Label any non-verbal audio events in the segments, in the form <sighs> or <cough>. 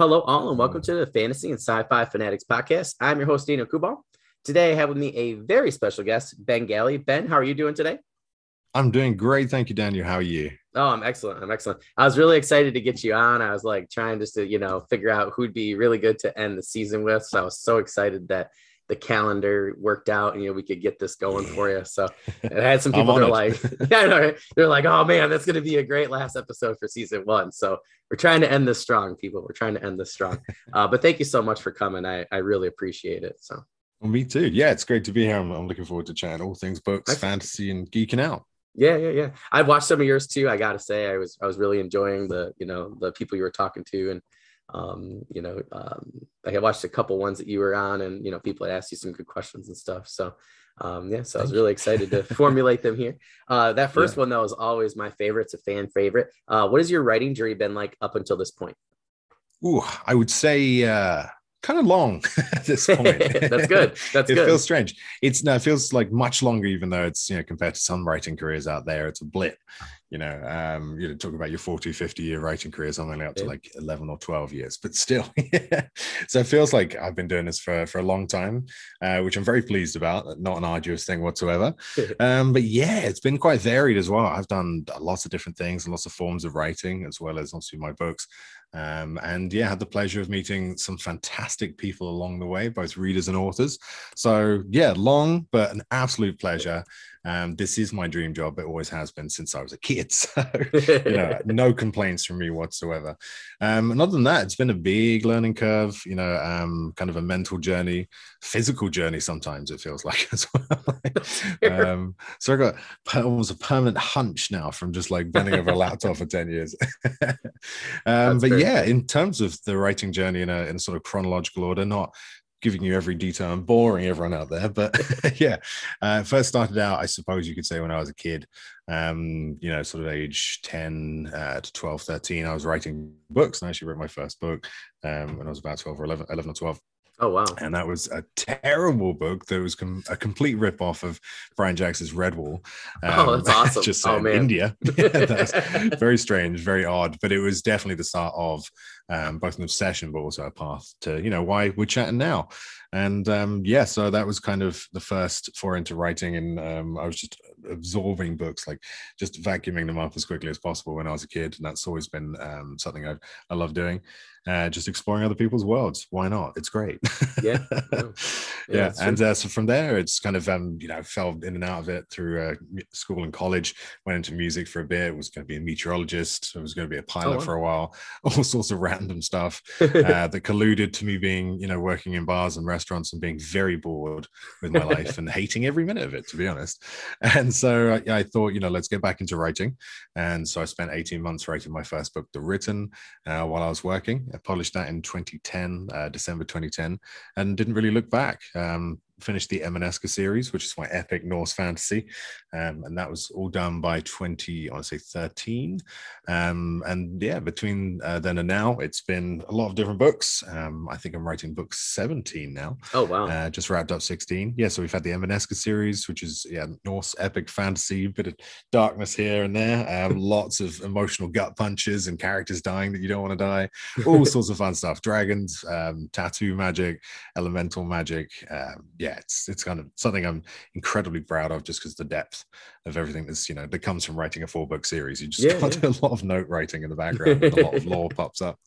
Hello, all, and welcome to the Fantasy and Sci-Fi Fanatics podcast. I'm your host, Dino Kubal. Today, I have with me a very special guest, Ben Galley. Ben, how are you doing today? I'm doing great. Thank you, Daniel. How are you? Oh, I'm excellent. I'm excellent. I was really excited to get you on. I was like trying just to, you know, figure out who'd be really good to end the season with. So I was so excited that the calendar worked out and you know we could get this going for you. So <laughs> I had some people that are like, <laughs> yeah, know, they're like, oh man, that's gonna be a great last episode for season one. So we're trying to end this strong, people. We're trying to end this strong. <laughs> Uh, but thank you so much for coming. I, I really appreciate it. So well, me too. Yeah, it's great to be here. I'm, I'm looking forward to chatting all things books, fantasy, and geeking out. Yeah, yeah, yeah. I've watched some of yours too. I gotta say, I was I was really enjoying the you know the people you were talking to and um, you know, um, like I watched a couple ones that you were on, and you know, people had asked you some good questions and stuff. So, um, yeah, so I was really excited to <laughs> formulate them here. Uh, that first yeah. one though is always my favorite. It's a fan favorite. Uh, what has your writing journey been like up until this point? Ooh, I would say uh, kind of long <laughs> at this <laughs> point. That's good. That's it good. feels strange. It's no, it feels like much longer, even though it's you know compared to some writing careers out there, it's a blip you know um you know talk about your 40 50 year writing career something up to like 11 or 12 years but still <laughs> so it feels like i've been doing this for for a long time uh, which i'm very pleased about not an arduous thing whatsoever. <laughs> Um but yeah it's been quite varied as well. I've done lots of different things and lots of forms of writing as well as obviously my books. Um, and yeah, had the pleasure of meeting some fantastic people along the way, both readers and authors. So yeah, long but an absolute pleasure. Um, this is my dream job. It always has been since I was a kid. <laughs> So, you know, <laughs> no complaints from me whatsoever. Um, and other than that, it's been a big learning curve, you know, um, kind of a mental journey, physical journey sometimes it feels like <laughs> as well. um, so I got almost a permanent hunch now from just like bending over a laptop for 10 years. um, but yeah, in terms of the writing journey in a, in a sort of chronological order, not giving you every detail and boring everyone out there. But <laughs> yeah, uh, first started out, I suppose you could say, when I was a kid, um, you know, sort of age 10 uh, to 12, 13, I was writing books. And I actually wrote my first book um, when I was about 12 or 11, 11 or 12. Oh wow! And that was a terrible book. That was com- a complete rip off of Brian Jacques' Redwall. Um, <laughs> oh, that's <laughs> awesome! just oh, man. India. <laughs> that's very strange, very odd, but it was definitely the start of um, both an obsession, but also a path to you know why we're chatting now. And um, yeah, so that was kind of the first foray into writing, and um, I was just absorbing books, like just vacuuming them up as quickly as possible when I was a kid, and that's always been um, something I I love doing uh, just exploring other people's worlds. Why not? It's great. Yeah. <laughs> yeah. yeah. And uh, so from there, it's kind of, um, you know, fell in and out of it through uh, school and college, went into music for a bit, was going to be a meteorologist, I was going to be a pilot oh, wow. for a while, <laughs> all sorts of random stuff <laughs> uh, that colluded to me being, you know, working in bars and restaurants and being very bored with my life and hating every minute of it, to be honest. And so I, I, thought, you know, let's get back into writing. And so I spent 18 months writing my first book, The Written, uh, while I was working. I published that in 2010, uh, December 2010, and didn't really look back. Um, finished the Emaneska series, which is my epic Norse fantasy, um, and that was all done by 20, I want to say 13. Um, and yeah, between uh, then and now, it's been a lot of different books. Um, I think I'm writing book 17 now. Oh wow! Uh, just wrapped up 16. Yeah, so we've had the Emaneska series, which is yeah Norse epic fantasy, bit of darkness here and there, um, <laughs> lots of emotional gut punches and characters dying that you don't want to die, all sorts of fun stuff. Dragons, um, tattoo magic, elemental magic. Um, yeah yeah, it's it's kind of something I'm incredibly proud of just because the depth of everything that's you know that comes from writing a four book series. You just <laughs> yeah, got yeah. a lot of note writing in the background, and a lot of lore pops up.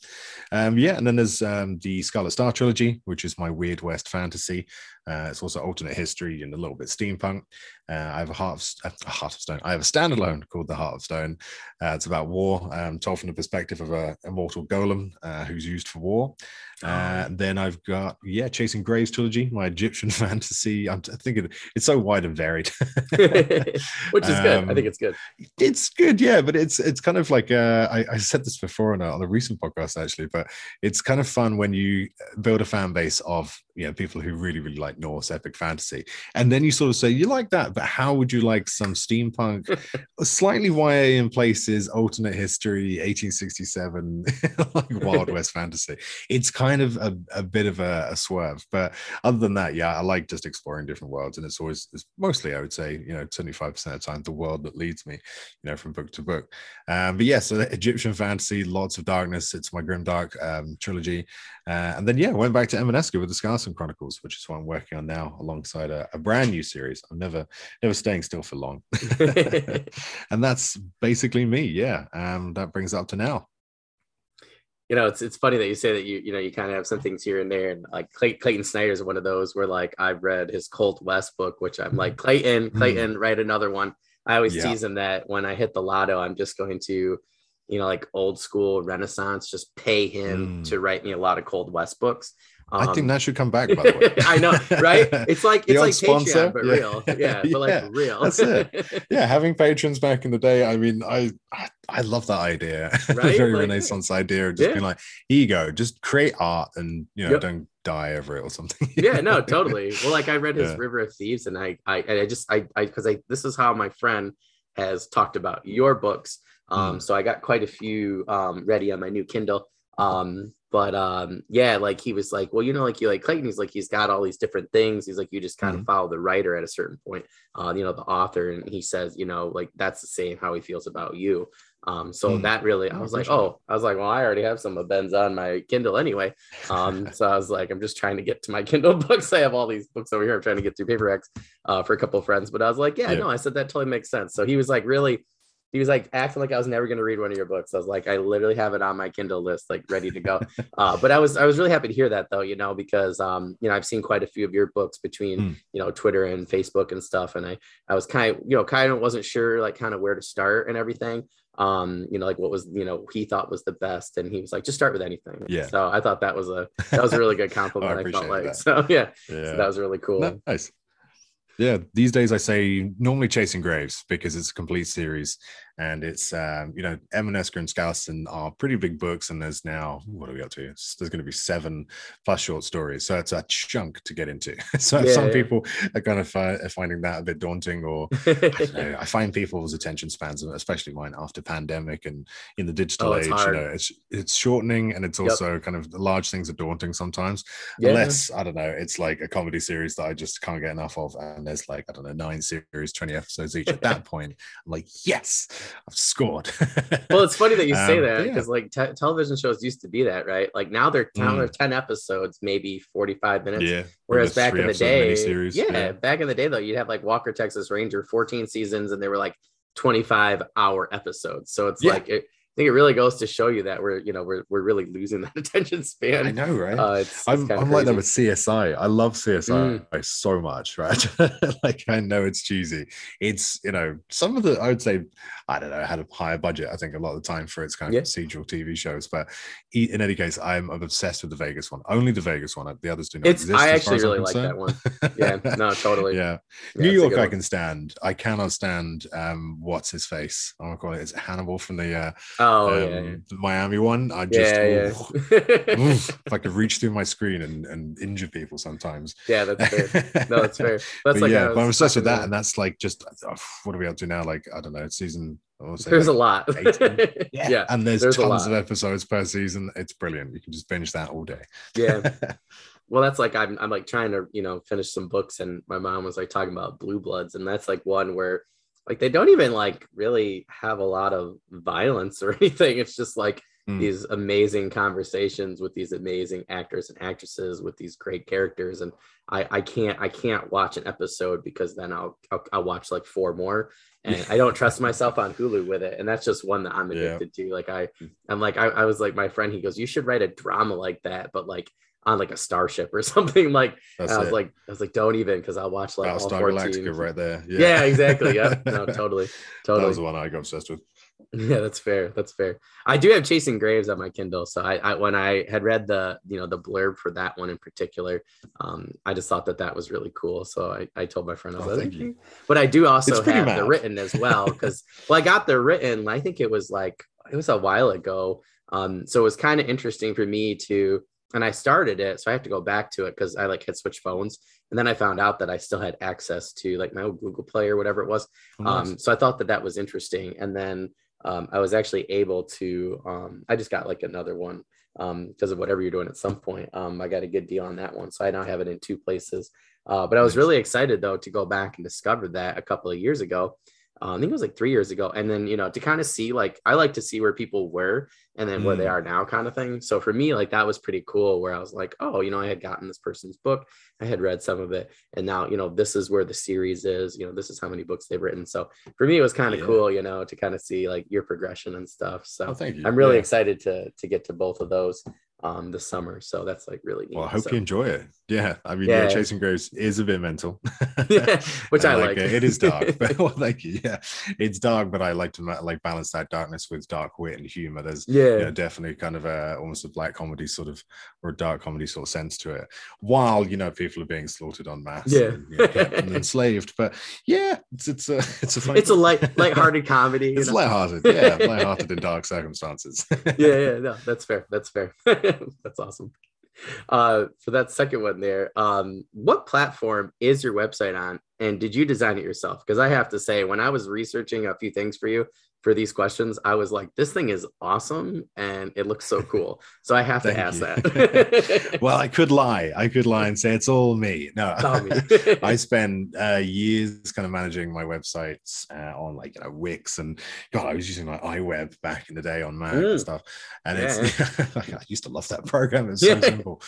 Um, yeah, and then there's um, the Scarlet Star trilogy, which is my Weird West fantasy. Uh, it's also alternate history and a little bit steampunk. Uh, I have a heart of, a heart of stone. I have a standalone called the Heart of Stone. Uh, it's about war, um, told from the perspective of a immortal golem uh, who's used for war. Uh, oh. then I've got yeah, Chasing Graves trilogy, my Egyptian <laughs> fantasy. I'm thinking it's so wide and varied, <laughs> which is um, good. I um, think it's good. It's good, yeah, but it's it's kind of like uh, I, I, said this before on a, on a recent podcast actually, but it's kind of fun when you build a fan base of you know people who really really like Norse epic fantasy, and then you sort of say you like that, but how would you like some steampunk, <laughs> slightly YA in places, alternate history, 1867, <laughs> like Wild West fantasy? It's kind of a, a bit of a, a, swerve, but other than that, yeah, I like like just exploring different worlds, and it's always it's mostly I would say you know seventy five percent of the time the world that leads me, you know, from book to book. Um, but yeah, so Egyptian fantasy, lots of darkness. It's my grim dark um, trilogy, uh, and then yeah, went back to Emaneska with the Scalussen Chronicles, which is what I'm working on now alongside a, a brand new series. I'm never never staying still for long, <laughs> <laughs> and that's basically me. Yeah, um, that brings up to now you know, it's it's funny that you say that you you know you kind of have some things here and there, and like Clay, Clayton Snyder is one of those where like I've read his Colt West book, which I'm like Clayton, hmm. Clayton, mm. write another one. I always yeah. tease him that when I hit the lotto, I'm just going to, you know, like old school Renaissance, just pay him mm. to write me a lot of Cold West books. Um, I think that should come back. By the way, <laughs> I know, right? <laughs> It's like it's like sponsor, Patreon, but yeah. real, yeah, but like <laughs> real. That's it. Yeah, having patrons back in the day. I mean, I I love that idea. Right? very like, Renaissance idea of just yeah. being like, here you go, just create art and you know, yep. don't die over it or something. yeah, no, totally. Well, like I read his yeah. River of Thieves, and I I I just I I because I this is how my friend has talked about your books. Um, mm. so I got quite a few um ready on my new Kindle. Um, but um yeah like he was like well you know like you like clayton he's like he's got all these different things he's like you just kind mm-hmm. of follow the writer at a certain point uh you know the author and he says you know like that's the same how he feels about you. Um so mm-hmm. that really i was like oh i was like well i already have some of ben's on my kindle anyway. Um <laughs> so i was like i'm just trying to get to my kindle <laughs> books. I have all these books over here i'm trying to get through paperbacks uh for a couple of friends. But i was like yeah, yeah. no i said that totally makes sense. So he was like really he was like acting like I was never going to read one of your books. I was like, I literally have it on my Kindle list, like ready to go. <laughs> uh, but I was, I was really happy to hear that though, you know, because, um, you know, I've seen quite a few of your books between, mm. you know, Twitter and Facebook and stuff. And I, I was kind of, you know, kind of wasn't sure like kind of where to start and everything. Um, you know, like what was, you know, he thought was the best. And he was like, just start with anything. Yeah. So I thought that was a, that was a really good compliment. <laughs> oh, I, I felt like, that. so yeah, yeah. So that was really cool. Nice. Yeah, these days I say normally chasing graves because it's a complete series and it's um, you know Emaneska and Scalussen are pretty big books, and there's now what are we up to? There's going to be seven plus short stories, so it's a chunk to get into. <laughs> so yeah, some yeah. people are kind of fi- finding that a bit daunting, or I, know, I, find people's attention spans, especially mine, after pandemic and in the digital oh, age, hard. you know, it's it's shortening, and it's also yep. kind of large things are daunting sometimes. Yeah. Unless I don't know, it's like a comedy series that I just can't get enough of, and there's like I don't know nine series, twenty episodes each. At that <laughs> point, I'm like, yes I've scored. well, it's funny that you say um, that because yeah. like te- television shows used to be that, right? Like now they're now mm. they're 10 episodes, maybe 45 minutes. Yeah. Whereas back in the day, yeah, yeah, back in the day though, you'd have like Walker Texas Ranger 14 seasons and they were like 25 hour episodes. So it's yeah. like it, I think it really goes to show you that we're, you know, we're, we're really losing <laughs> that attention span. I know, right? Uh, it's, it's I'm, I'm like that with CSI. I love CSI mm. so much, right? <laughs> like I know it's cheesy. It's, you know, some of the, I would say, I don't know, had a higher budget, I think a lot of the time for its kind of yeah. procedural TV shows. But in any case, I'm, I'm, obsessed with the Vegas one. Only the Vegas one. The others do not it's, exist. I actually really like that one. <laughs> Yeah, no, totally. yeah. yeah. New York, I can stand. I cannot stand, um, what's his face? I don't call it, it. Is Hannibal from the, uh, Oh, um, yeah, yeah. the Miami one. I just yeah, yeah. if I could reach through my screen and, and injure people sometimes. Yeah, that's fair. No, that's <laughs> fair. That's like yeah, but I'm obsessed with that, and that's like just oh, what are we up to now? Like I don't know, season. There's like a lot. yeah. <laughs> yeah, and there's, there's tons of episodes per season. It's brilliant. You can just binge that all day. Yeah. <laughs> well that's like I'm, I'm like trying to you know finish some books and my mom was like talking about blue bloods and that's like one where like they don't even like really have a lot of violence <laughs> or anything it's just like mm. these amazing conversations with these amazing actors and actresses with these great characters and i i can't i can't watch an episode because then i'll i'll, I'll watch like four more <laughs> and i don't trust myself on hulu with it and that's just one that i'm addicted yeah. to like i hmm. i'm like I, I was like my friend he goes you should write a drama like that but like on like a starship or <laughs> something like I was it. like I was like don't even because I'll watch like all four Galactica right there. <laughs> Yeah, yeah. exactly. Yeah no totally <laughs> totally that was the one I got obsessed with. Yeah that's fair that's fair. I do have Chasing Graves on my Kindle so I, I when I had read the you know the blurb for that one in particular um I just thought that that was really cool so I, I told my friend I was oh, like you. but I do also have mad. the written as well because well I got the written I think it was like it was a while ago um so it was kind of interesting for me to and I started it. So I have to go back to it because I like had switched phones. And then I found out that I still had access to like my old Google Play or whatever it was. Oh, nice. Um, so I thought that that was interesting. And then um, I was actually able to. Um, I just got like another one um, because of whatever you're doing at some point. Um, I got a good deal on that one, so I now have it in two places. Uh, but I was really excited though to go back and discover that a couple of years ago uh, I think it was like three years ago. And then, you know, to kind of see, like, I like to see where people were and then mm. where they mm. are now, kind of thing. So for me, like, that was pretty cool where I was like, oh, you know, I had gotten this person's book, I had read some of it. And now, you know, this is where the series is, you know, this is how many books they've written. So for me, it was kind of yeah. cool, you know, to kind of see like your progression and stuff. So oh. I'm really yeah. excited to, to get to both of those um this summer. So that's like really neat. Well, I hope so. you enjoy it. Yeah. I mean, yeah, yeah Chasing Graves is a bit mental. <laughs> yeah, which I, I like. like. It. it is dark. <laughs> but, <laughs> well, thank you. Yeah. It's dark, but I like to like balance that darkness with dark wit and humor. There's yeah, you know, definitely kind of a almost a black comedy sort of or a dark comedy sort of sense to it. While you know people are being slaughtered on mass yeah. and, you know, and enslaved. But yeah, it's it's a it's a fun it's a light light-hearted comedy. It's know? lighthearted, yeah, lighthearted in dark circumstances. yeah, yeah, no, that's fair. That's fair. <laughs> that's awesome. Uh, for that second one there, um, what platform is your website on? And did you design it yourself? Because I have to say, when I was researching a few things for you, for these questions, I was like, this thing is awesome and it looks so cool. <laughs> So I have to ask you. that. <laughs> well, I could lie. I could lie and say it's all me. No, me. <laughs> I spend uh, years kind of managing my websites uh, on like, you know, Wix and God, I was using like iWeb back in the day on Mac mm. and stuff. And yeah. it's, I used to love that program. It's so yeah. simple.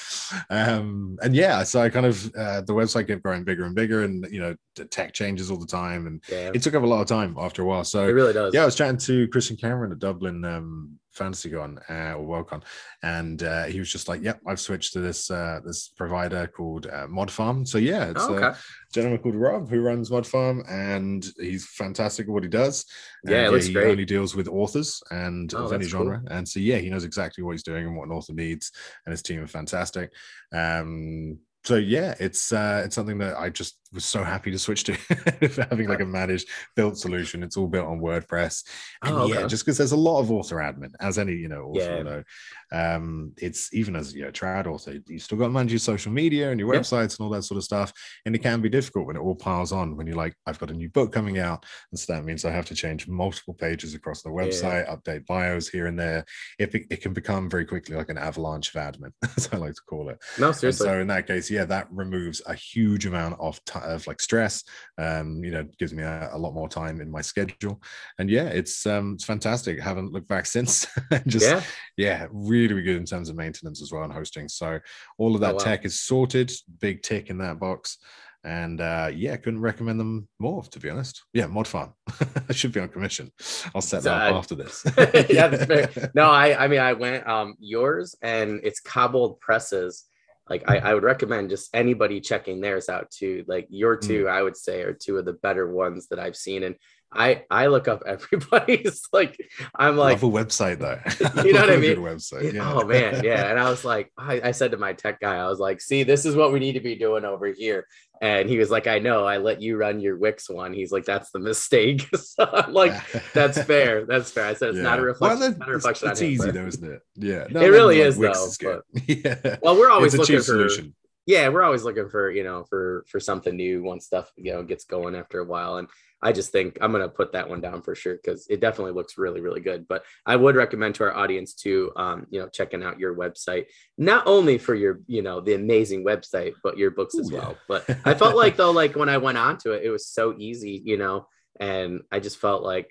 Um, and yeah, so I kind of, uh, the website kept growing bigger and bigger and, you know, tech changes all the time. And yeah. it took up a lot of time after a while. So it really does. Yeah, I was chatting to Christian Cameron at Dublin um, FantasyCon uh, or Worldcon, and uh, he was just like, "Yep, I've switched to this uh, this provider called uh, Mod Farm." So yeah, it's oh, okay. a gentleman called Rob who runs Mod Farm, and he's fantastic at what he does. Yeah, and, it looks he great. only deals with authors and oh, of any genre, cool. and so yeah, he knows exactly what he's doing and what an author needs, and his team are fantastic. Um, so yeah, it's uh, it's something that I just was so happy to switch to <laughs> having like a managed built solution. It's all built on WordPress, and oh, okay. yeah, just because there's a lot of author admin, as any you know author yeah. know. Um, it's even as you know, trad author, you still got to manage your social media and your yeah. websites and all that sort of stuff, and it can be difficult when it all piles on. When you're like, I've got a new book coming out, and so that means I have to change multiple pages across the website, yeah. update bios here and there. It, it can become very quickly like an avalanche of admin, <laughs> as I like to call it. No, seriously. And so in that case, yeah, that removes a huge amount of time of like stress. Um, you know, gives me a, a, lot more time in my schedule. And yeah, it's um it's fantastic. haven't looked back <laughs> since. Just yeah. yeah, really, really good in terms of maintenance as well and hosting. So all of that oh, wow. tech is sorted, big tick in that box. And uh, yeah, couldn't recommend them more, to be honest. Yeah, Mod Farm. <laughs> I should be on commission. I'll set that up after this. <laughs> yeah. No, I I mean I went um yours and it's cobbled presses like I, I would recommend just anybody checking theirs out too. Like your two, mm. I would say, are two of the better ones that I've seen. And I I look up <laughs> everybody's like I'm like love a website though. <laughs> You <laughs> know what I mean? Website. Yeah. Oh man, yeah. And I was like, I, I said to my tech guy, I was like, see, this is what we need to be doing over here. And he was like, I know, I let you run your Wix one. He's like, that's the mistake. so I'm like, that's fair. That's fair. I said it's yeah. not a reflection. Well, not a reflection it's, it's easy though, isn't it? Yeah. No, it really is Wix though. Is but, yeah. Well, we're always looking for solution yeah we're always looking for you know for for something new once stuff you know gets going after a while and i just think i'm going to put that one down for sure because it definitely looks really really good. But i would recommend to our audience to um, you know checking out your website not only for your you know the amazing website but your books Ooh, as well. But i felt <laughs> like though like when i went on to it it was so easy you know and i just felt like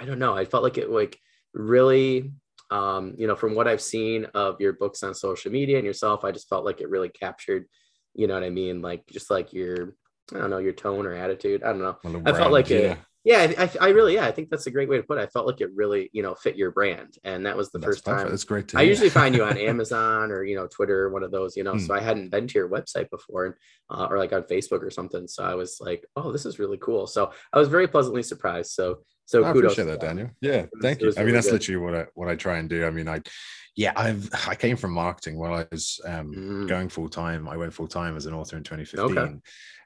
i don't know i felt like it like really um, you know, from what I've seen of your books on social media and yourself, I just felt like it really captured, you know what I mean? Like just like your, I don't know, your tone or attitude. I don't know. I felt like yeah. it. Yeah, I, I, really, yeah, I think that's a great way to put it. I felt like it really, you know, fit your brand, and that was the that's first perfect. time. That's great. I usually find you on <laughs> Amazon or you know Twitter, one of those, you know. Hmm. So I hadn't been to your website before, and uh, or like on Facebook or something. So I was like, oh, this is really cool. So I was very pleasantly surprised. So so I appreciate that, Daniel. Yeah, thank you. I mean, that's good. literally what I what I try and do. I mean, I yeah, I've I came from marketing while I was um, mm. going full time. I went full time as an author in 2015. Okay.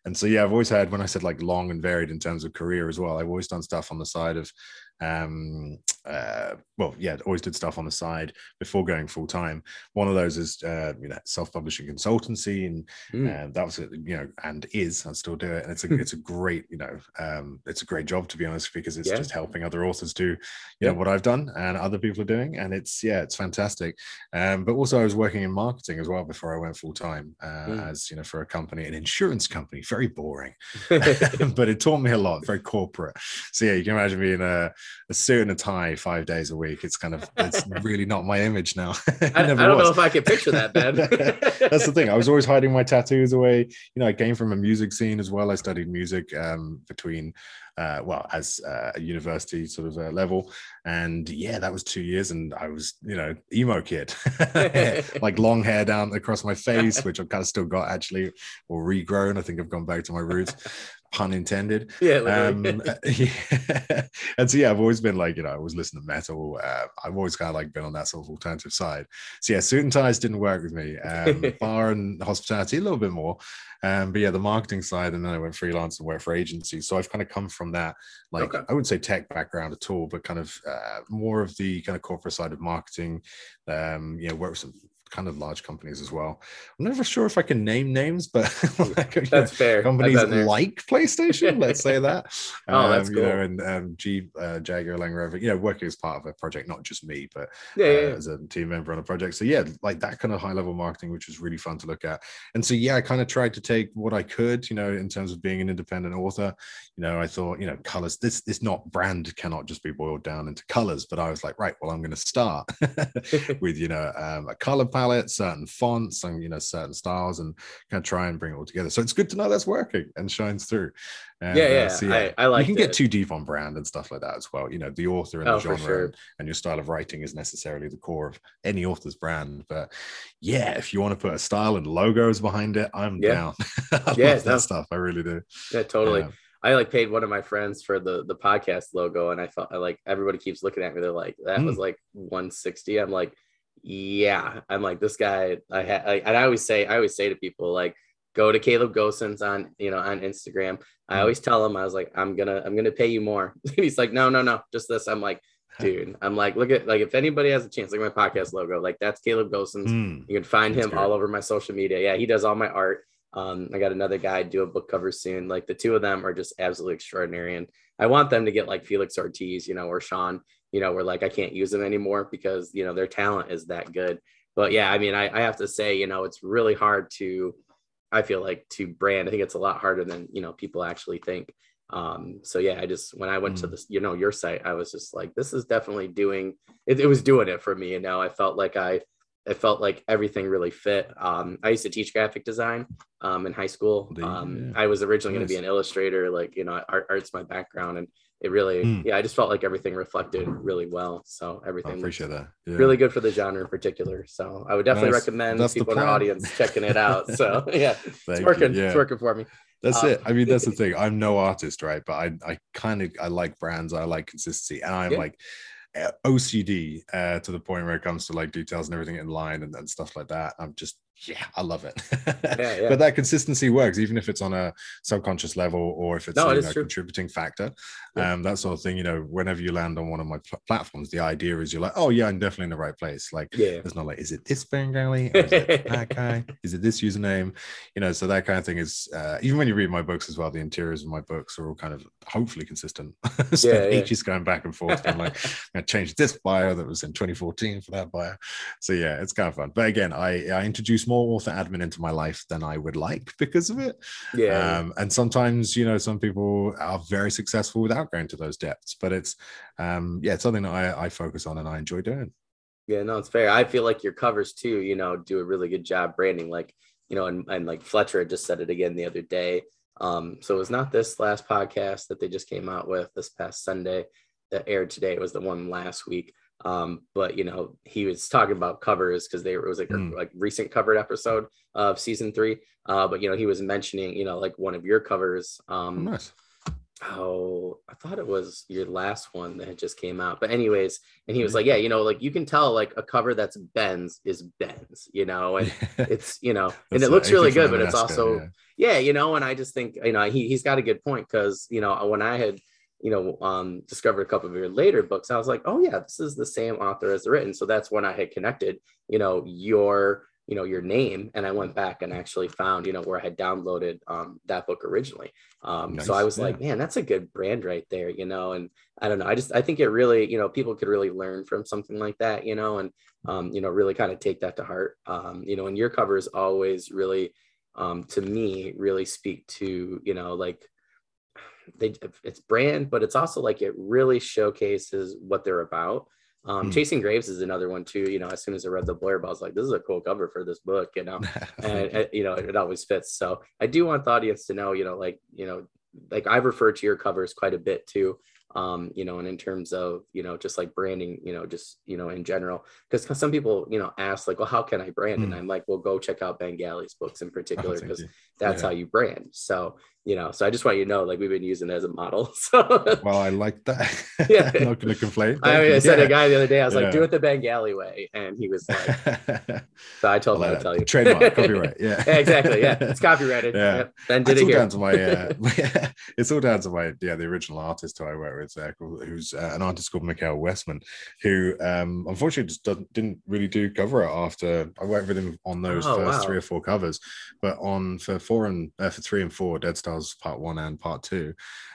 And so yeah, I've always had when I said like long and varied in terms of career as well. I've always done stuff on the side of um, uh, well, yeah, always did stuff on the side before going full time. One of those is, uh, you know, self publishing consultancy, and mm. uh, that was, you know, and is I still do it, and it's a hmm. it's a great, you know, um, it's a great job to be honest because it's yeah. just helping other authors do, you yeah. know, what I've done and other people are doing, and it's yeah, it's fantastic. Um, but also I was working in marketing as well before I went full time, mm. as you know, for a company, an insurance company, very boring, <laughs> <laughs> but it taught me a lot, very corporate. So yeah, you can imagine being a, a suit and a tie five days a week. It's kind of <laughs> it's really not my image now. <laughs> I, I, don't was. know if I could picture that, Ben. <laughs> That's the thing. I was always hiding my tattoos away. You know, I came from a music scene as well. I studied music um, between uh, well, as uh, a university sort of uh, level. And yeah, that was two years, and I was, you know, emo kid, like long hair down across my face, which I've kind of still got actually, or regrown. I think I've gone back to my roots pun intended. Yeah, um, <laughs> <laughs> yeah. and so yeah, I've always been like, you know, I always listen to metal. Uh, I've always kind of like been on that sort of alternative side. So yeah, suit and ties didn't work with me. Um, <laughs> bar and hospitality a little bit more. Um, but yeah, the marketing side, and then I went freelance and worked for agencies. So I've kind of come from that, like okay. I wouldn't say tech background at all, but kind of uh, more of the kind of corporate side of marketing. Um, you know, work with some kind of large companies as well. I'm never sure if I can name names, but <laughs> like, that's know, fair. Companies like PlayStation, let's say <laughs> that. oh, um, that's cool. You know, and um, G uh, Jaguar Land Rover, you know, working as part of a project, not just me, but yeah, uh, yeah, as a team member on a project. So yeah, like that kind of high level marketing, which was really fun to look at. And so yeah, I kind of tried to take what I could, you know, in terms of being an independent author. You know, I thought, you know, colors. This this not brand cannot just be boiled down into colors. But I was like, right, well, I'm going to start <laughs> with you know um, a color palette, certain fonts and you know certain styles, and kind of try and bring it all together. So it's good to know that's working and shines through. And, yeah, yeah, uh, so, yeah. I, I like. You can it. get too deep on brand and stuff like that as well. You know, the author and oh, the genre sure. and, and your style of writing is necessarily the core of any author's brand. But yeah, if you want to put a style and logos behind it, I'm yeah. down. <laughs> I yeah, love that stuff. I really do. Yeah, totally. I like paid one of my friends for the the podcast logo, and I felt I like everybody keeps looking at me. They're like, "That mm. was like 160." I'm like, yeah, I'm like this guy. I had, and I always say, I always say to people like, go to Caleb Gosens on, you know, on Instagram. I mm-hmm. always tell him, I was like, I'm gonna, I'm gonna pay you more. <laughs> he's like, no, no, no, just this. I'm like, <laughs> dude, I'm like, look at like if anybody has a chance, like my podcast logo, like that's Caleb Gosens. Mm, you can find him all over my social media. Yeah, he does all my art. Um, I got another guy do a book cover soon. Like the two of them are just absolutely extraordinary, and I want them to get like Felix Ortiz, you know, or Sean you know, we're like, I can't use them anymore because, you know, their talent is that good. But yeah, I mean, I, I have to say, you know, it's really hard to, I feel like to brand. I think it's a lot harder than, you know, people actually think. Um, so yeah, I just, when I went mm. to this, you know, your site, I was just like, this is definitely doing, it, it was doing it for me. And now I felt like I, it felt like everything really fit. Um, I used to teach graphic design um, in high school. Um, yeah. I was originally nice. going to be an illustrator, like you know, art, art's my background, and it really mm. yeah i just felt like everything reflected really well. So everything I appreciate that. Yeah. really good for the genre in particular. So i would definitely that's, recommend that's people in our audience checking it out. So <laughs> yeah it's working yeah. it's working for me. That's um, it. I mean that's the <laughs> thing. I'm no artist right? But i i kind of i like brands. I like consistency. And i'm yeah. like uh, OCD uh, to the point where it comes to like details and everything in line and, and stuff like that. I'm just yeah, I love it. <laughs> yeah, yeah. But that consistency works, even if it's on a subconscious level or if it's no, a you know, contributing factor, yeah. um, that sort of thing. You know, whenever you land on one of my pl- platforms, the idea is you're like, oh yeah, I'm definitely in the right place. Like, yeah, it's not like, is it this Ben Galley? Is it <laughs> that guy? Is it this username? You know, so that kind of thing is uh, even when you read my books as well, the interiors of my books are all kind of hopefully consistent. so <laughs> yeah, yeah. ages going back and forth. I'm like, I changed this bio that was in 2014 for that bio. So yeah, it's kind of fun. But again, I I introduced more author admin into my life than I would like because of it. Yeah. Um, and sometimes, you know, some people are very successful without going to those depths, but it's, um, yeah, it's something that I, I focus on and I enjoy doing. Yeah, no, it's fair. I feel like your covers too, you know, do a really good job branding. Like, you know, and, and like Fletcher just said it again the other day. Um, so it was not this last podcast that they just came out with this past Sunday that aired today. It was the one last week. Um, but you know, he was talking about covers because they were, it was like mm. a like recent covered episode of season three. Uh, but you know, he was mentioning, you know, like one of your covers. Um, oh, nice. Oh, I thought it was your last one that just came out. But anyways, and he was like, yeah, you know, like you can tell like a cover that's Ben's is Ben's, you know, and <laughs> it's you know, and it looks really good, but it's also yeah. yeah, you know, and I just think you know he he's got a good point because you know when I had you know, um, discovered a couple of your later books, I was like, oh yeah, this is the same author as the written. So that's when I had connected, you know, your you know your name and i went back and actually found you know where i had downloaded um, that book originally um, nice. so i was yeah. like man that's a good brand right there you know and i don't know i just i think it really you know people could really learn from something like that you know and um, you know really kind of take that to heart um, you know and your covers always really um, to me really speak to you know like they it's brand but it's also like it really showcases what they're about um, mm. Chasing Graves is another one too. You know, as soon as I read the blurb, I was like, "This is a cool cover for this book," you know, <laughs> and, and you know, it always fits. So I do want the audience to know, you know, like you know, like I've referred to your covers quite a bit too um, you know, and in terms of, you know, just like branding, you know, just, you know, in general, because some people, you know, ask like, well, how can I brand? Mm. And hmm. I'm like, well, go check out Ben Galley's books in particular, because oh, that's yeah. how you brand. So, you know, so I just want you to know, like we've been using it as a model. <laughs> So well, I like that. <laughs> <laughs> yeah. I'm not gonna complain. I mean, I said yeah. a guy the other day, I was yeah. like, do it the Ben Galley way. And he was like, so I told him to tell you. Trademark, copyright. Yeah. yeah. Exactly. Yeah. It's copyrighted. Yeah. Ben did it's it all here. down to my, uh, it's all down to my, yeah, the original artist who I work with, uh, who's uh, an artist called Mikhail Westman, who um, unfortunately just didn't really do cover art after I worked with him on those oh, first wow. three or four covers, but on for four and uh, for three and four, Dead Stars Part One and Part Two,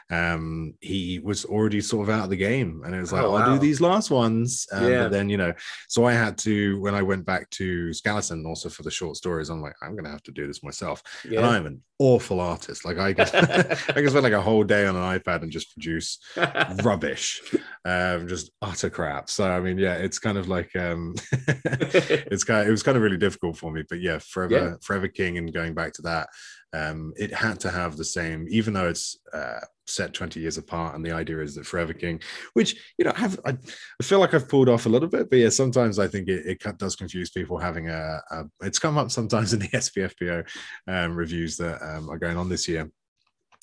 um, he was already sort of out of the game, and it was like, oh, wow. I'll do these last ones, um, yeah. But then you know, so I had to when I went back to Skeleton also for the short stories. I'm like, I'm gonna have to do this myself, yeah. and I'm an awful artist. Like I can, <laughs> I can spend like a whole day on an iPad and just produce <laughs> rubbish, um, just utter crap. So I mean, yeah, it's kind of like um, <laughs> it's kind of, it was kind of really difficult for me. But yeah, forever, yeah. forever King, and going back to that, um, it had to have the same, even though it's uh, set 20 years apart. And the idea is that Forever King, which, you know, have I, I feel like I've pulled off a little bit, but yeah, sometimes I think it, it does confuse people having a, a, it's come up sometimes in the SPFBO um, reviews that um, are going on this year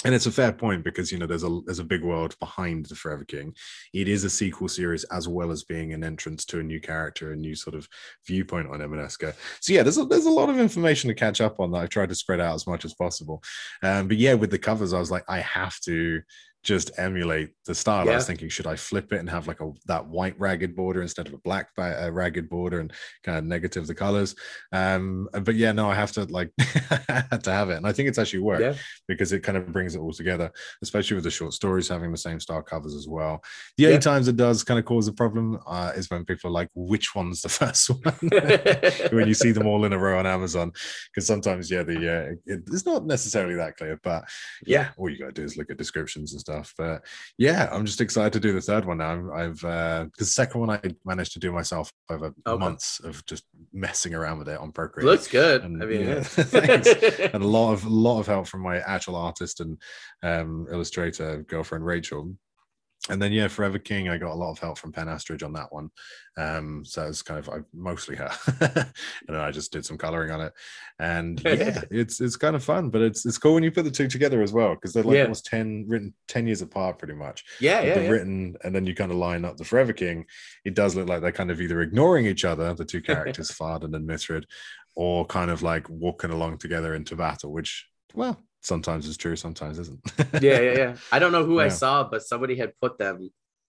and it's a fair point because you know there's a there's a big world behind the Forever King. It is a sequel series as well as being an entrance to a new character, a new sort of viewpoint on Emaneska. So yeah, there's a, there's a lot of information to catch up on that I've tried to spread out as much as possible. Um, but yeah, with the covers, I was like, I have to just emulate the style. Yeah. I was thinking, should I flip it and have like a that white ragged border instead of a black uh, ragged border and kind of negative the colors? Um, but yeah, no, I have to like had <laughs> to have it, and I think it's actually worked yeah. because it kind of brings it all together, especially with the short stories having the same style covers as well. The only yeah. times it does kind of cause a problem uh, is when people are like, which one's the <laughs> first one? <laughs> when you see them all in a row on Amazon, because sometimes yeah, the uh, it, it's not necessarily that clear, but yeah, all you got to do is look at descriptions and stuff stuff. But yeah, I'm just excited to do the third one now. I've uh the second one I managed to do myself over okay. months of just messing around with it on Procreate. Looks good. And, I mean, yeah, <laughs> <laughs> and a lot of a lot of help from my actual artist and um, illustrator girlfriend Rachel and then yeah, Forever King, I got a lot of help from Pen Astridge on that one. Um, so it's kind of I, mostly her, <laughs> and I just did some coloring on it. And yeah, it's it's kind of fun, but it's it's cool when you put the two together as well because they're like yeah. almost ten written ten years apart, pretty much. Yeah, yeah, yeah. written, and then you kind of line up the Forever King. It does look like they're kind of either ignoring each other, the two <laughs> characters, Farden and Mithrid, or kind of like walking along together into battle, which well sometimes is true, sometimes isn't. <laughs> yeah, yeah, yeah. I don't know who yeah. I saw, but somebody had put them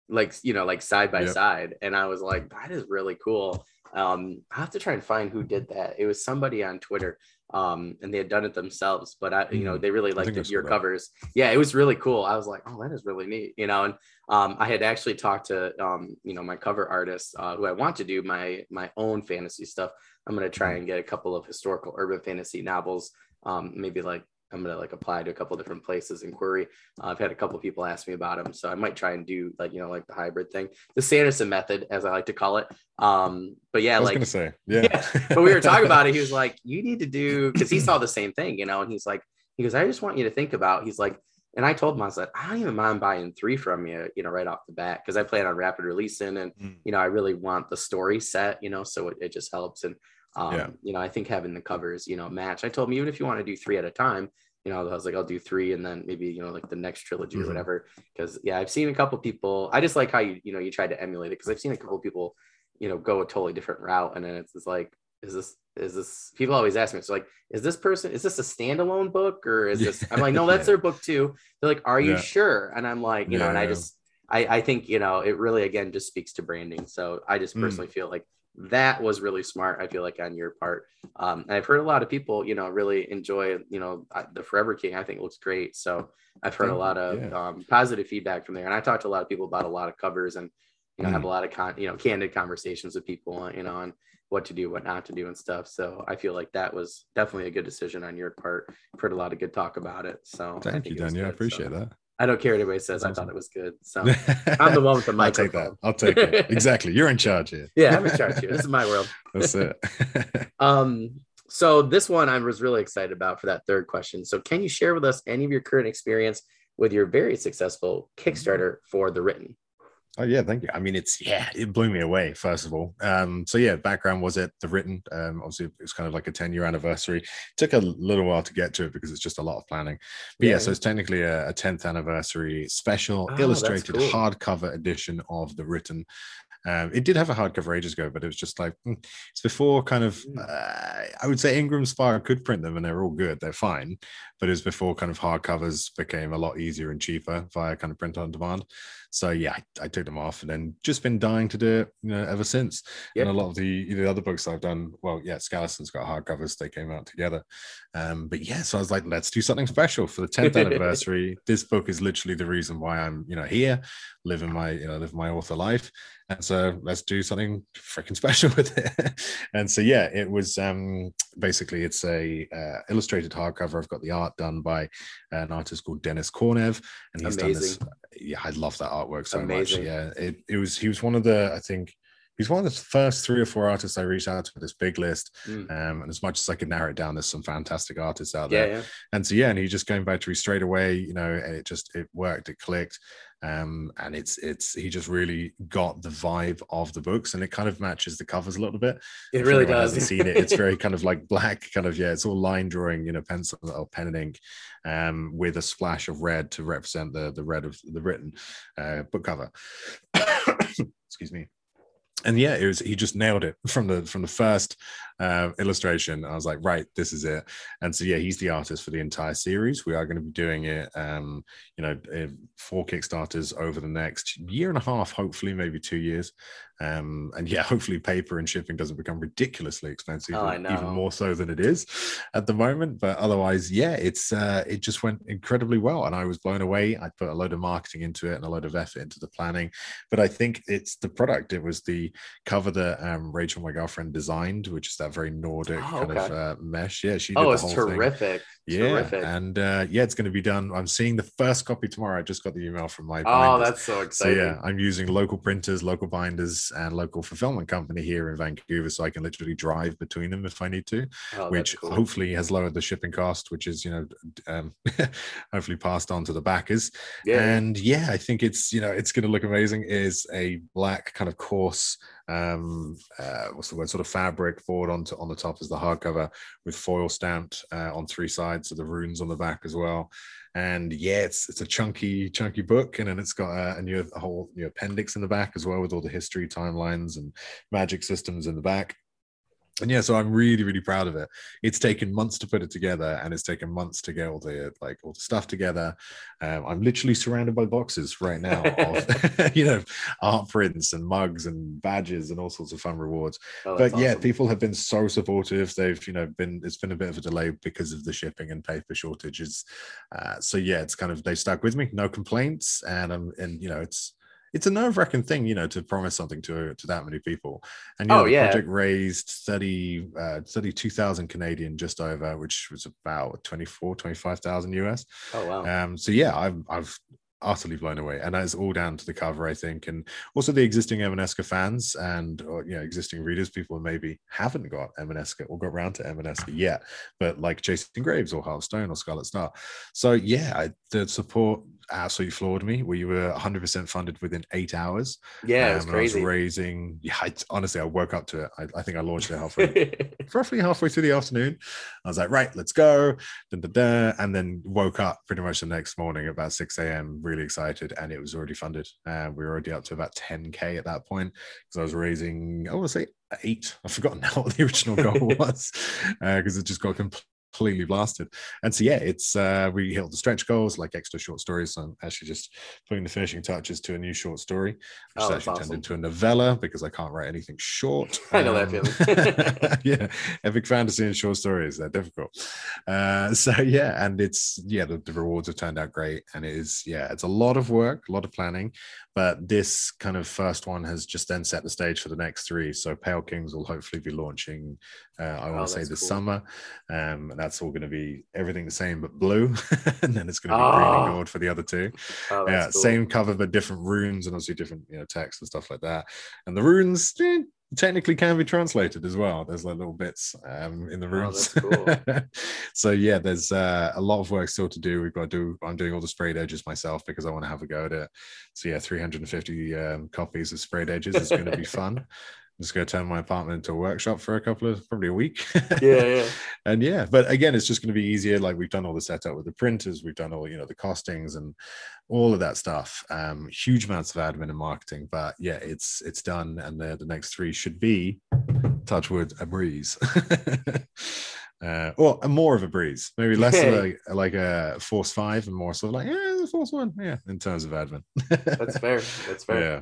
like you know like side by yep. side, and I was like, that is really cool. Um, I have to try and find who did that. It was somebody on Twitter, um, and they had done it themselves, but I, you know, mm-hmm. they really liked your covers. Yeah, it was really cool. I was like, oh, that is really neat, you know. And um, I had actually talked to, um, you know, my cover artist uh, who I want to do my my own fantasy stuff. I'm gonna try mm-hmm. and get a couple of historical urban fantasy novels, um, maybe like I'm gonna like apply to a couple different places in query. Uh, I've had a couple people ask me about them, so I might try and do like you know like the hybrid thing, the Sanderson method, as I like to call it. Um, but yeah, I was like say, <laughs> yeah. yeah. But we were talking about it. He was like, you need to do because he saw the same thing, you know, and he's like, he goes, I just want you to think about. He's like, and I told him I was like, I don't even mind buying three from you, you know, right off the bat because I plan on rapid releasing, and mm. you know, I really want the story set, you know, so it, it just helps and. Um, yeah. you know, I think having the covers, you know, match. I told him even if you want to do three at a time, you know, I was like, I'll do three and then maybe, you know, like the next trilogy mm-hmm. or whatever. Cause yeah, I've seen a couple people, I just like how you, you know, you tried to emulate it. Cause I've seen a couple people, you know, go a totally different route. And then it's, it's like, is this is this people always ask me so like is this person is this a standalone book or is this i'm like no <laughs> that's their book too they're like are you yeah. sure and i'm like you yeah, know and i just I, I think you know it really again just speaks to branding so i just hmm. personally mm. feel like that was really smart i feel like on your part um, and i've heard a lot of people you know really enjoy you know the forever king i think looks great so i've heard a lot of um, positive feedback from there and i talked to a lot of people about a lot of covers and you know mm. have a lot of con you know candid conversations with people you know on what to do, what not to do, and stuff. So I feel like that was definitely a good decision on your part. I've heard a lot of good talk about it. So thank you, Daniel. I appreciate so. that. I don't care what anybody says. I thought it was good. So <laughs> I'm the one with the <laughs> mic. I'll take that. I'll take it. Exactly. You're in charge here. yeah, I'm in charge here. This is my world. <laughs> That's it. um, so this one I was really excited about for that third question. So can you share with us any of your current experience with your very successful Kickstarter for the written? Oh yeah, thank you. I mean, it's yeah, it blew me away. First of all, um, so yeah, background was it the written. Um, obviously, it was kind of like a ten year anniversary. It took a little while to get to it because it's just a lot of planning. But yeah, yeah so it's technically a tenth anniversary special oh, illustrated cool. hardcover edition of the written. Um, it did have a hardcover ages ago, but it was just like hmm, it's before kind of. Hmm. Uh, I would say Ingram Spark could print them, and they're all good. They're fine, but it was before kind of hardcovers became a lot easier and cheaper via kind of print on demand. So yeah, I, I, took them off, and then just been dying to do it, you know, ever since. Yep. And a lot of the the other books I've done, well, yeah, Scalussen's got hardcovers; they came out together. Um, but yeah, so I was like, let's do something special for the 10th <laughs> anniversary. this book is literally the reason why I'm, you know, here, living my, you know, living my author life. And so let's do something freaking <laughs> special with it. and so yeah, it was um basically it's a uh, illustrated hardcover. I've got the art done by an artist called Dennis Kornev, and he's Amazing. done this. Yeah, I love that artwork so Amazing. much. Yeah, it, it was he was one of the I think he's one of the first three or four artists I reached out to for this big list. Mm. Um, and as much as I could narrow it down, there's some fantastic artists out there. Yeah, yeah. And so yeah, and he just going back to me straight away, you know, and it just it worked, it clicked um, and it's it's he just really got the vibe of the books and it kind of matches the covers a little bit it really does hasn't seen it it's very <laughs> kind of like black kind of yeah it's all line drawing you know pencil or pen and ink um, with a splash of red to represent the the red of the written uh, book cover <coughs> excuse me and yeah, it was he just nailed it from the from the first uh, illustration. I was like, right, this is it. And so yeah, he's the artist for the entire series. We are going to be doing it, um, you know, four Kickstarters over the next year and a half, hopefully, maybe two years. Um, and yeah, <laughs> hopefully, paper and shipping doesn't become ridiculously expensive, oh, even more so than it is at the moment. But otherwise, yeah, it's uh, it just went incredibly well, and I was blown away. I put a load of marketing into it and a load of effort into the planning, but I think it's the product. It was the cover that um, Rachel, my girlfriend, designed, which is that very Nordic oh, kind of uh, mesh. Yeah, she. Did oh, it's terrific. Thing. Yeah, terrific. and uh, yeah, it's going to be done. I'm seeing the first copy tomorrow. I just got the email from my. Oh, binders. that's so exciting! So yeah, I'm using local printers, local binders, and local fulfillment company here in Vancouver, so I can literally drive between them if I need to, oh, which cool. hopefully has lowered the shipping cost, which is you know, um, <laughs> hopefully passed on to the backers. Yeah. And yeah, I think it's you know it's going to look amazing. Is a black kind of coarse um, uh, what's the word, sort of fabric forward onto on the top as the hardcover with foil stamped uh, on three sides, so the runes on the back as well. And yeah, it's it's a chunky chunky book, and then it's got a, a new a whole new appendix in the back as well with all the history timelines and magic systems in the back and yeah so i'm really really proud of it. It's taken months to put it together and it's taken months to get all the like all the stuff together. Um, i'm literally surrounded by boxes right now of <laughs> <laughs> you know art prints and mugs and badges and all sorts of fun rewards. Oh, but yeah people have been so supportive. They've you know been it's been a bit of a delay because of the shipping and paper shortages. Uh, so yeah it's kind of they stuck with me. No complaints. And i'm and you know it's it's a nerve wracking thing, you know, to promise something to to that many people. And you know, oh, the yeah. project raised 30, uh, 32,000 Canadian just over, which was about 24, 25,000 US. Oh, wow. Um, so yeah, I've, I've utterly blown away and that is all down to the cover i think and also the existing emaneska fans and or, you know existing readers people who maybe haven't got emaneska or got around to emaneska yet but like chasing graves or Heart or scarlet star so yeah I, the support absolutely floored me where you were 100% funded within eight hours. Yeah um, crazy. I was raising yeah I, honestly i woke up to it. I, I think i launched it halfway <laughs> roughly halfway through the afternoon. I was like right let's go. And then woke up pretty much the next morning about 6 a.m really excited and it was already funded. Uh, we were already up to about 10k at that point because i was raising i want to say eight. I've forgotten <laughs> now what the original goal <laughs> was because uh, it just got completely blasted. And so yeah, it's uh we hit the stretch goals like extra short stories. So I'm actually just putting the finishing touches to a new short story, which oh, is actually awesome. turned into a novella because I can't write anything short. <laughs> I know um, that feeling. <laughs> yeah, epic fantasy and short stories, they're difficult. Uh <laughs> so yeah, and it's yeah, the, the rewards have turned out great. And it is, yeah, it's a lot of work, a lot of planning, but this kind of first one has just then set the stage for the next three. So Pale Kings will hopefully be launching, uh, I want to oh, say this cool. summer. Um, that's all going to be everything the same but blue. <laughs> and then it's going to be oh. green and ah. gold for the other two. Oh, yeah, cool. same cover but different runes and obviously different you know text and stuff like that. And the runes, eh, technically can be translated as well. There's like little bits um, in the oh, rooms. Oh, cool. <laughs> so yeah, there's uh, a lot of work still to do. We've got to do. I'm doing all the sprayed edges myself because I want to have a go at it. So yeah, 350 um, copies of sprayed edges is going to be fun. <laughs> Just going to turn my apartment into a workshop for a couple of probably a week. yeah, yeah. <laughs> and yeah, but again, it's just going to be easier. Like we've done all the setup with the printers, we've done all you know the costings and all of that stuff. Um, huge amounts of admin and marketing, but yeah, it's it's done, and the the next three should be, touch wood, a breeze. <laughs> uh, or more of a breeze, maybe less like, like a force five and more sort of like yeah, force one, yeah, in terms of admin. That's fair. That's fair. <laughs> Yeah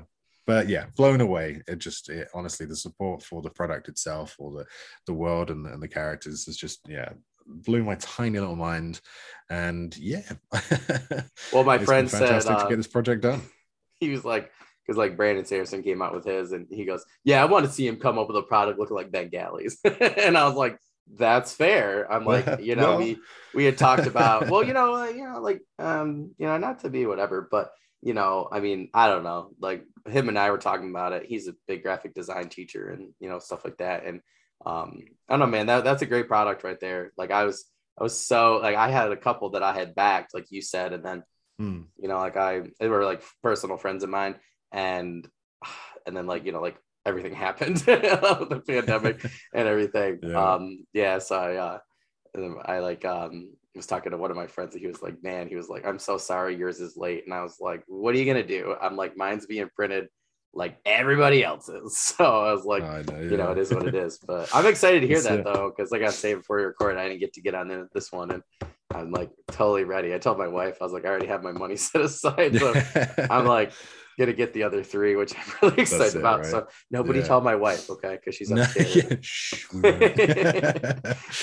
but yeah, blown away. It just it, honestly the support for the product itself, or the the world and the, and the characters is just yeah blew my tiny little mind. And yeah, <laughs> well, my friend said uh, to get this project done. He was like, because like Brandon Sanderson came out with his, and he goes, "Yeah, I want to see him come up with a product looking like Ben Galley's," <laughs> and I was like, "That's fair." I'm like, <laughs> you know, well, we we had talked about, well, you know, uh, you know, like, um, you know, not to be whatever, but you know, I mean, I don't know. Like him and I were talking about it. He's a big graphic design teacher and you know stuff like that. And um, I don't know, man. That that's a great product right there. Like I was, I was so like I had a couple that I had backed, like you said, and then mm. you know, like I they were like personal friends of mine, and <sighs> and then like you know like everything <laughs> happened <laughs> the pandemic <laughs> and everything. Yeah. Um, yeah. So I uh, I like um was talking to one of my friends and he was like, man, he was like, I'm so sorry yours is late. And I was like, what are you gonna do? I'm like, mine's being printed like everybody else's. <laughs> So I was like, know, yeah. you know, it is what it is. But I'm excited to hear that uh, though, because like I say before you record, I didn't get to get on this one and I'm like totally ready. I told my wife, I was like, I already have my money <laughs> set aside. So I'm like, gonna get the other three, which I'm <laughs> really excited it, about. Right? So nobody yeah. tell my wife, okay, because she's <laughs> upstairs. <laughs> but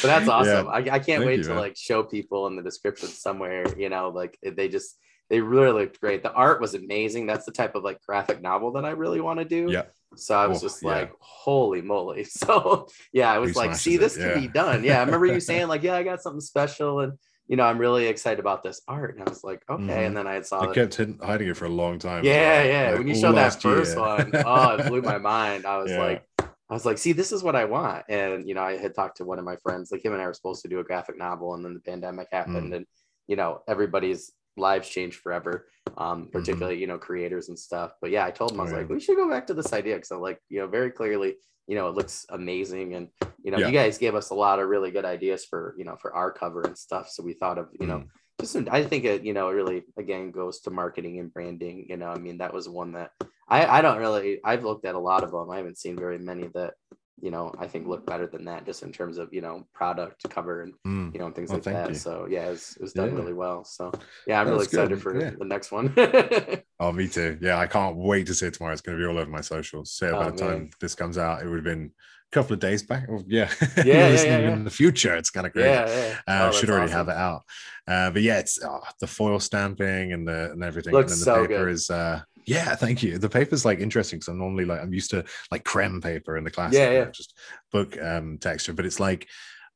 that's awesome. Yeah. I, I, can't Thank wait you, to man. like show people in the description somewhere. You know, like they just they really looked great. The art was amazing. That's the type of like graphic novel that I really want to do. Yeah. So I was oh, just like, yeah. holy moly. So yeah, I was he like, see, this can be done. Yeah. I remember you saying, like, yeah, I got something special. And you know, I'm really excited about this art. And I was like, okay. Mm-hmm. And then I saw I kept hiding it for a long time. Yeah, yeah. Like, when you showed that first year. one, oh, it blew my <laughs> mind. I was yeah. like, I was like, see, this is what I want. And you know, I had talked to one of my friends, like him and I were supposed to do a graphic novel, and then the pandemic happened, mm. and you know, everybody's lives changed forever. Um, mm-hmm. particularly, mm-hmm. you know, creators and stuff. But yeah, I told him I was oh, like, we should go back to this idea because I'm like, you know, very clearly you know, it looks amazing. And, you know, yeah. you guys gave us a lot of really good ideas for, you know, for our cover and stuff. So we thought of, you know, mm. just, I think it, you know, really, again, goes to marketing and branding. You know, I mean, that was one that I, I don't really, I've looked at a lot of them. I haven't seen very many that, you know, I think look better than that just in terms of, you know, product cover and, mm. you know, things well, like that. You. So yeah, it was, it was done yeah. really well. So yeah, I'm really excited good. for yeah. the next one. <laughs> oh, me too. Yeah. I can't wait to see it tomorrow. It's going to be all over my socials. So oh, by the time this comes out, it would have been a couple of days back. Oh, yeah. <laughs> Yeah. yeah, yeah, in the future. It's kind of great. Yeah. Uh, oh, should already awesome. have it out. Uh, but yeah, it's oh, the foil stamping and the, and everything. Looks and then the so paper good. is, uh, yeah, thank you. The paper's like interesting because I'm normally like I'm used to like creme paper in the classic, yeah, yeah. just book um, texture, but it's like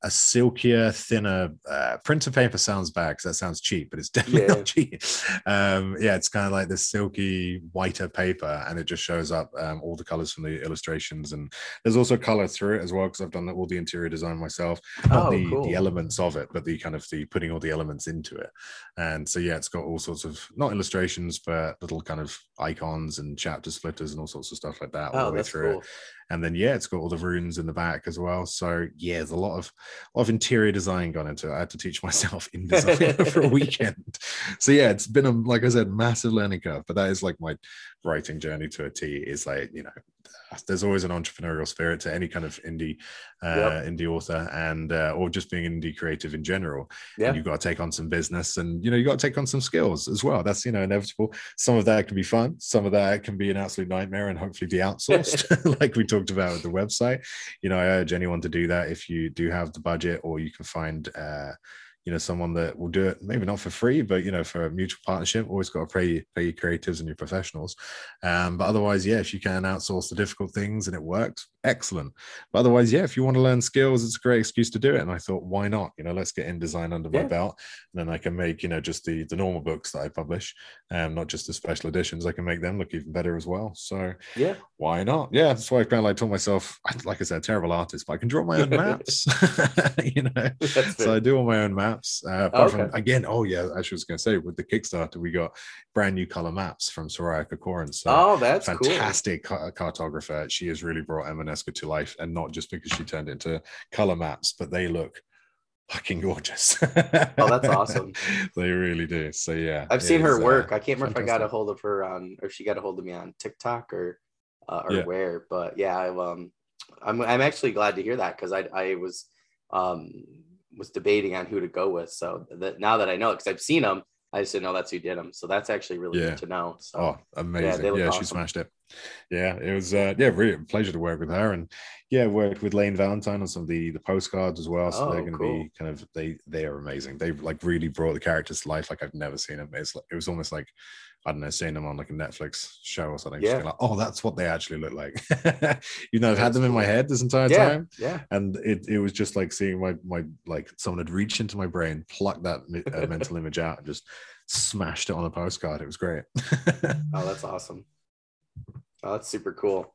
a silkier, thinner uh, printer paper sounds bad because that sounds cheap, but it's <laughs> definitely yeah. not cheap. Um, yeah, it's kind of like this silky, whiter paper, and it just shows up um, all the colors from the illustrations. And there's also color through it as well because I've done all the interior design myself, not oh, the, cool. the elements of it, but the kind of the putting all the elements into it. And so yeah, it's got all sorts of not illustrations, but little kind of icons and chapter splitters and all sorts of stuff like that all oh, the way through cool. it and then yeah, it's got all the runes in the back as well. So yeah, there's a lot of a lot of interior design gone into it. I had to teach <laughs> myself in InDesign for <laughs> a <laughs> weekend. So yeah, it's been a like I said, massive learning curve. But that is like my writing journey to a T. Is like you know there's always an entrepreneurial spirit to any kind of indie uh, yep. indie author and uh, or just being indie creative in general. Yeah. and you've got to take on some business and you know you got to take on some skills as well. That's you know inevitable. Some of that can be fun. Some of that can be an absolute nightmare and hopefully be outsourced <laughs> <laughs> like we talked about with the website. You know i urge anyone to do that if you do have the budget or you can find uh, you know someone that will do it maybe not for free but you know for a mutual partnership always got to pay pay your creatives and your professionals. Um, but otherwise yeah if you can outsource the difficult things and it works excellent. But otherwise yeah if you want to learn skills it's a great excuse to do it. And i thought why not? You know let's get InDesign under yeah. my belt and then i can make you know just the the normal books that i publish um not just the special editions i can make them look even better as well. So yeah. why not? Yeah that's why i kind of like told myself like i said terrible artist but i can draw my own <laughs> maps <laughs> you know? So i do all my own maps maps. Uh, apart okay. from again, oh yeah, As I was going to say with the Kickstarter, we got brand new color maps from Soraya Corcoran. So oh, that's fantastic cool. cartographer. She has really brought Emaneska to life, and not just because she turned into color maps, but they look fucking gorgeous. oh, that's awesome. <laughs> they really do. So yeah, I've seen her uh, work. Uh, I can't remember fantastic. if I got a hold of her on, or she got a hold of me on TikTok or uh, or yeah. where. But yeah, I, um, I'm I'm actually glad to hear that because I I was um was debating on who to go with. So that now that I know, because I've seen them, I just didn't know that's who did them. So that's actually really yeah. good to know. So, oh, amazing! Yeah, yeah awesome. she smashed it. Yeah, it was uh, yeah, really a pleasure to work with her, and yeah, worked with Lane Valentine on some of the the postcards as well. So oh, they're going to cool. be kind of they they are amazing. They like really brought the characters to life like I've never seen them. It's like, it was almost like I don't know, seeing them on like a Netflix show or something. Yeah. Like, oh, that's what they actually look like. <laughs> you know, I've had them in my head this entire yeah. time. Yeah. And it, it was just like seeing my my like someone had reached into my brain, plucked that uh, mental <laughs> image out, and just smashed it on a postcard. It was great. <laughs> oh, that's awesome. Oh, that's super cool.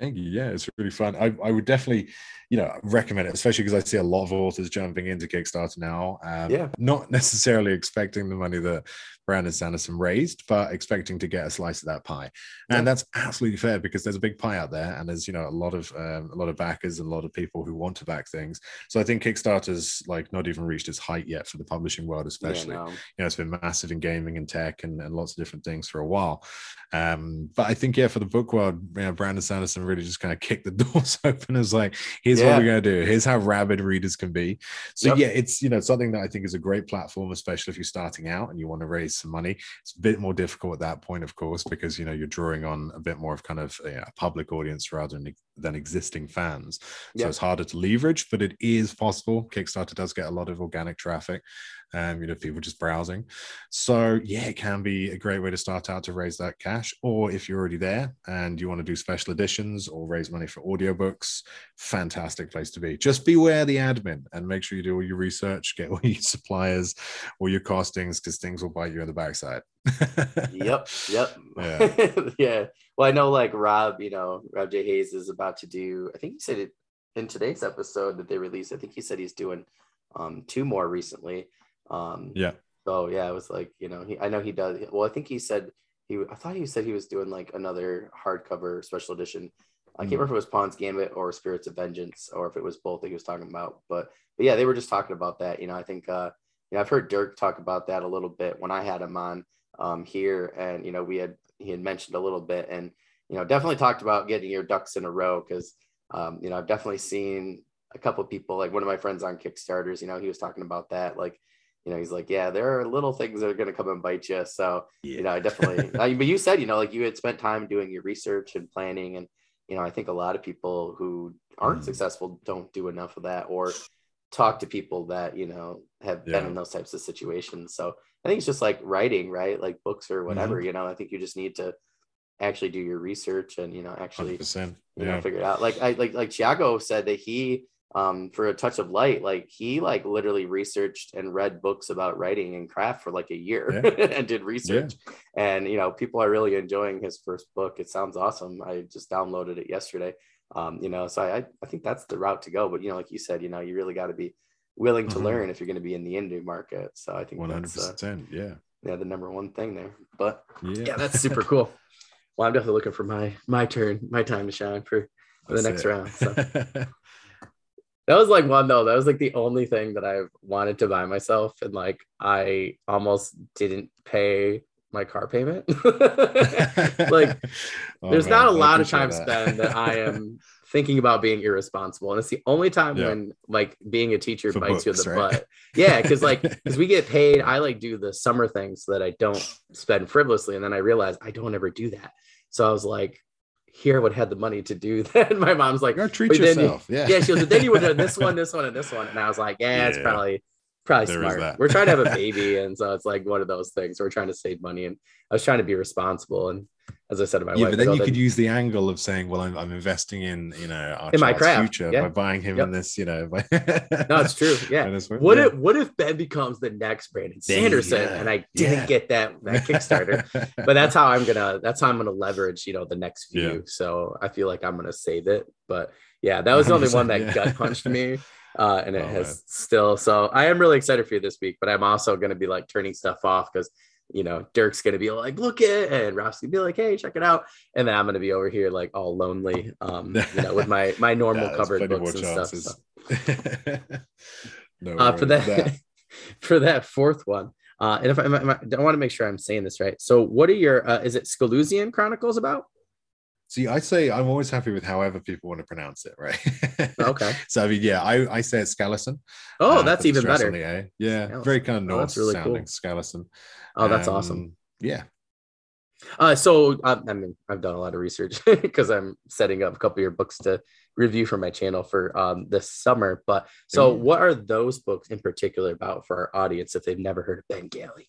Thank you. Yeah, it's really fun. I, I would definitely, you know, recommend it, especially because I see a lot of authors jumping into Kickstarter now. Um, yeah. Not necessarily expecting the money that Brandon Sanderson raised, but expecting to get a slice of that pie. And yeah. that's absolutely fair because there's a big pie out there, and there's you know a lot of um, a lot of backers and a lot of people who want to back things. So I think Kickstarter's like not even reached its height yet for the publishing world, especially. Yeah, no. You know, it's been massive in gaming and tech and, and lots of different things for a while. Um, but I think yeah, for the book world, you know, Brandon Sanderson really just kind of kicked the <laughs> doors open. It's like, here's yeah. what we're gonna do. Here's how rabid readers can be. So yep. yeah, it's you know something that I think is a great platform, especially if you're starting out and you want to raise raise some money. It's a bit more difficult at that point, of course, because you know you're drawing on a bit more of kind of a, public audience rather than, than existing fans. So yeah. it's harder to leverage, but it is possible. Kickstarter does get a lot of organic traffic um, you know, people just browsing. So yeah, it can be a great way to start out to raise that cash. Or if you're already there and you want to do special editions or raise money for audiobooks, fantastic place to be. Just beware the admin and make sure you do all your research, get all <laughs> your suppliers, all your costings, because things will bite you in the backside. yep, yep. <laughs> Yeah. <laughs> yeah. Well, I know like Rob, you know, Rob J. Hayes is about to do, I think he said it in today's episode that they released. I think he said he's doing um, two more recently. Um, yeah. So yeah, it was like you know he I know he does. Well, I think he said he I thought he said he was doing like another hardcover special edition. I can't hmm. remember if it was Pawn's Gambit or Spirits of Vengeance or if it was both that he was talking about. But but yeah, they were just talking about that. You know, I think uh, you know I've heard Dirk talk about that a little bit when I had him on um, here, and you know we had he had mentioned a little bit, and you know definitely talked about getting your ducks in a row because um, you know I've definitely seen a couple people like one of my friends on Kickstarters. You know, he was talking about that like you know, he's like, yeah, there are little things that are going to come and bite you. So, yeah. you know, I definitely, <laughs> I, but you said, you know, like you had spent time doing your research and planning. And, you know, I think a lot of people who aren't mm. successful don't do enough of that or talk to people that, you know, have yeah. been in those types of situations. So I think it's just like writing, right? Like books or whatever, mm-hmm. you know, I think you just need to actually do your research and, you know, actually, yeah. you know, figure it out. Like I, like, like Tiago said that he, um, for a touch of light, like he like literally researched and read books about writing and craft for like a year yeah. <laughs> and did research. Yeah. And you know, people are really enjoying his first book. It sounds awesome. I just downloaded it yesterday. Um, you know, so I I think that's the route to go. But you know, like you said, you know, you really got to be willing to mm-hmm. learn if you're going to be in the indie market. So I think 100 uh, yeah. Yeah, the number one thing there. But yeah, yeah that's <laughs> super cool. Well, I'm definitely looking for my my turn, my time to shine for, for the next it. round. So. <laughs> that was like one though that was like the only thing that i wanted to buy myself and like i almost didn't pay my car payment. <laughs> like, <laughs> oh, there's man, not a lot of time that. spent that I am <laughs> thinking about being irresponsible. And it's the only time yeah. when like being a teacher For bites books, you in the right? butt. Yeah, because like because we get paid, I like do the summer things so that I don't spend frivolously. And then I realize I don't ever do that. So I was like, here I would have the money to do <laughs> that. My mom's like, treat yourself. You, yeah. Yeah. She was then you would have this one, <laughs> this one, and this one. And I was like, yeah, yeah. it's probably probably there smart. We're trying to have a <laughs> baby, and so it's like one of those things. We're trying to save money, and I was trying to be responsible. And as I said to my yeah, wife, but then you could use the angle of saying, "Well, I'm, I'm investing in you know our in my craft future yeah. by buying him yep. in this." You know, <laughs> by... no, it's true. Yeah. <laughs> what yeah. if what if Ben becomes the next Brandon Sanderson, yeah. and I didn't get that that Kickstarter? <laughs> but that's how I'm gonna that's how I'm gonna leverage you know the next few. So I feel like I'm gonna save it. But yeah, that was the only one that gut punched me uh, and it oh, has man. still. So I am really excited for you this week, but I'm also going to be like turning stuff off because you know Dirk's to be like, look it, and Ralph's to be like, hey, check it out, and then I'm to be over here like all lonely, um, you know, with my my <laughs> normal yeah, covered books and chances. stuff. So. <laughs> no uh, for that, that. <laughs> for that fourth one. Uh, and if I, I, I want to make sure I'm saying this right. So, what are your? Uh, is it Scalusian Chronicles about? See, I say I'm always happy with however people want to pronounce it, right? Okay. so I mean, yeah, I, I say it's Scalussen. Oh, uh, that's even better. Yeah, Scalussen. very kind of Norse oh, really sounding cool. Oh, that's um, awesome. Yeah. Uh, so uh, I mean, I've done a lot of research <laughs> because I'm setting up a couple of your books to review for my channel for um, this summer. But so, yeah. what are those books in particular about for our audience if they've never heard of Ben Galley?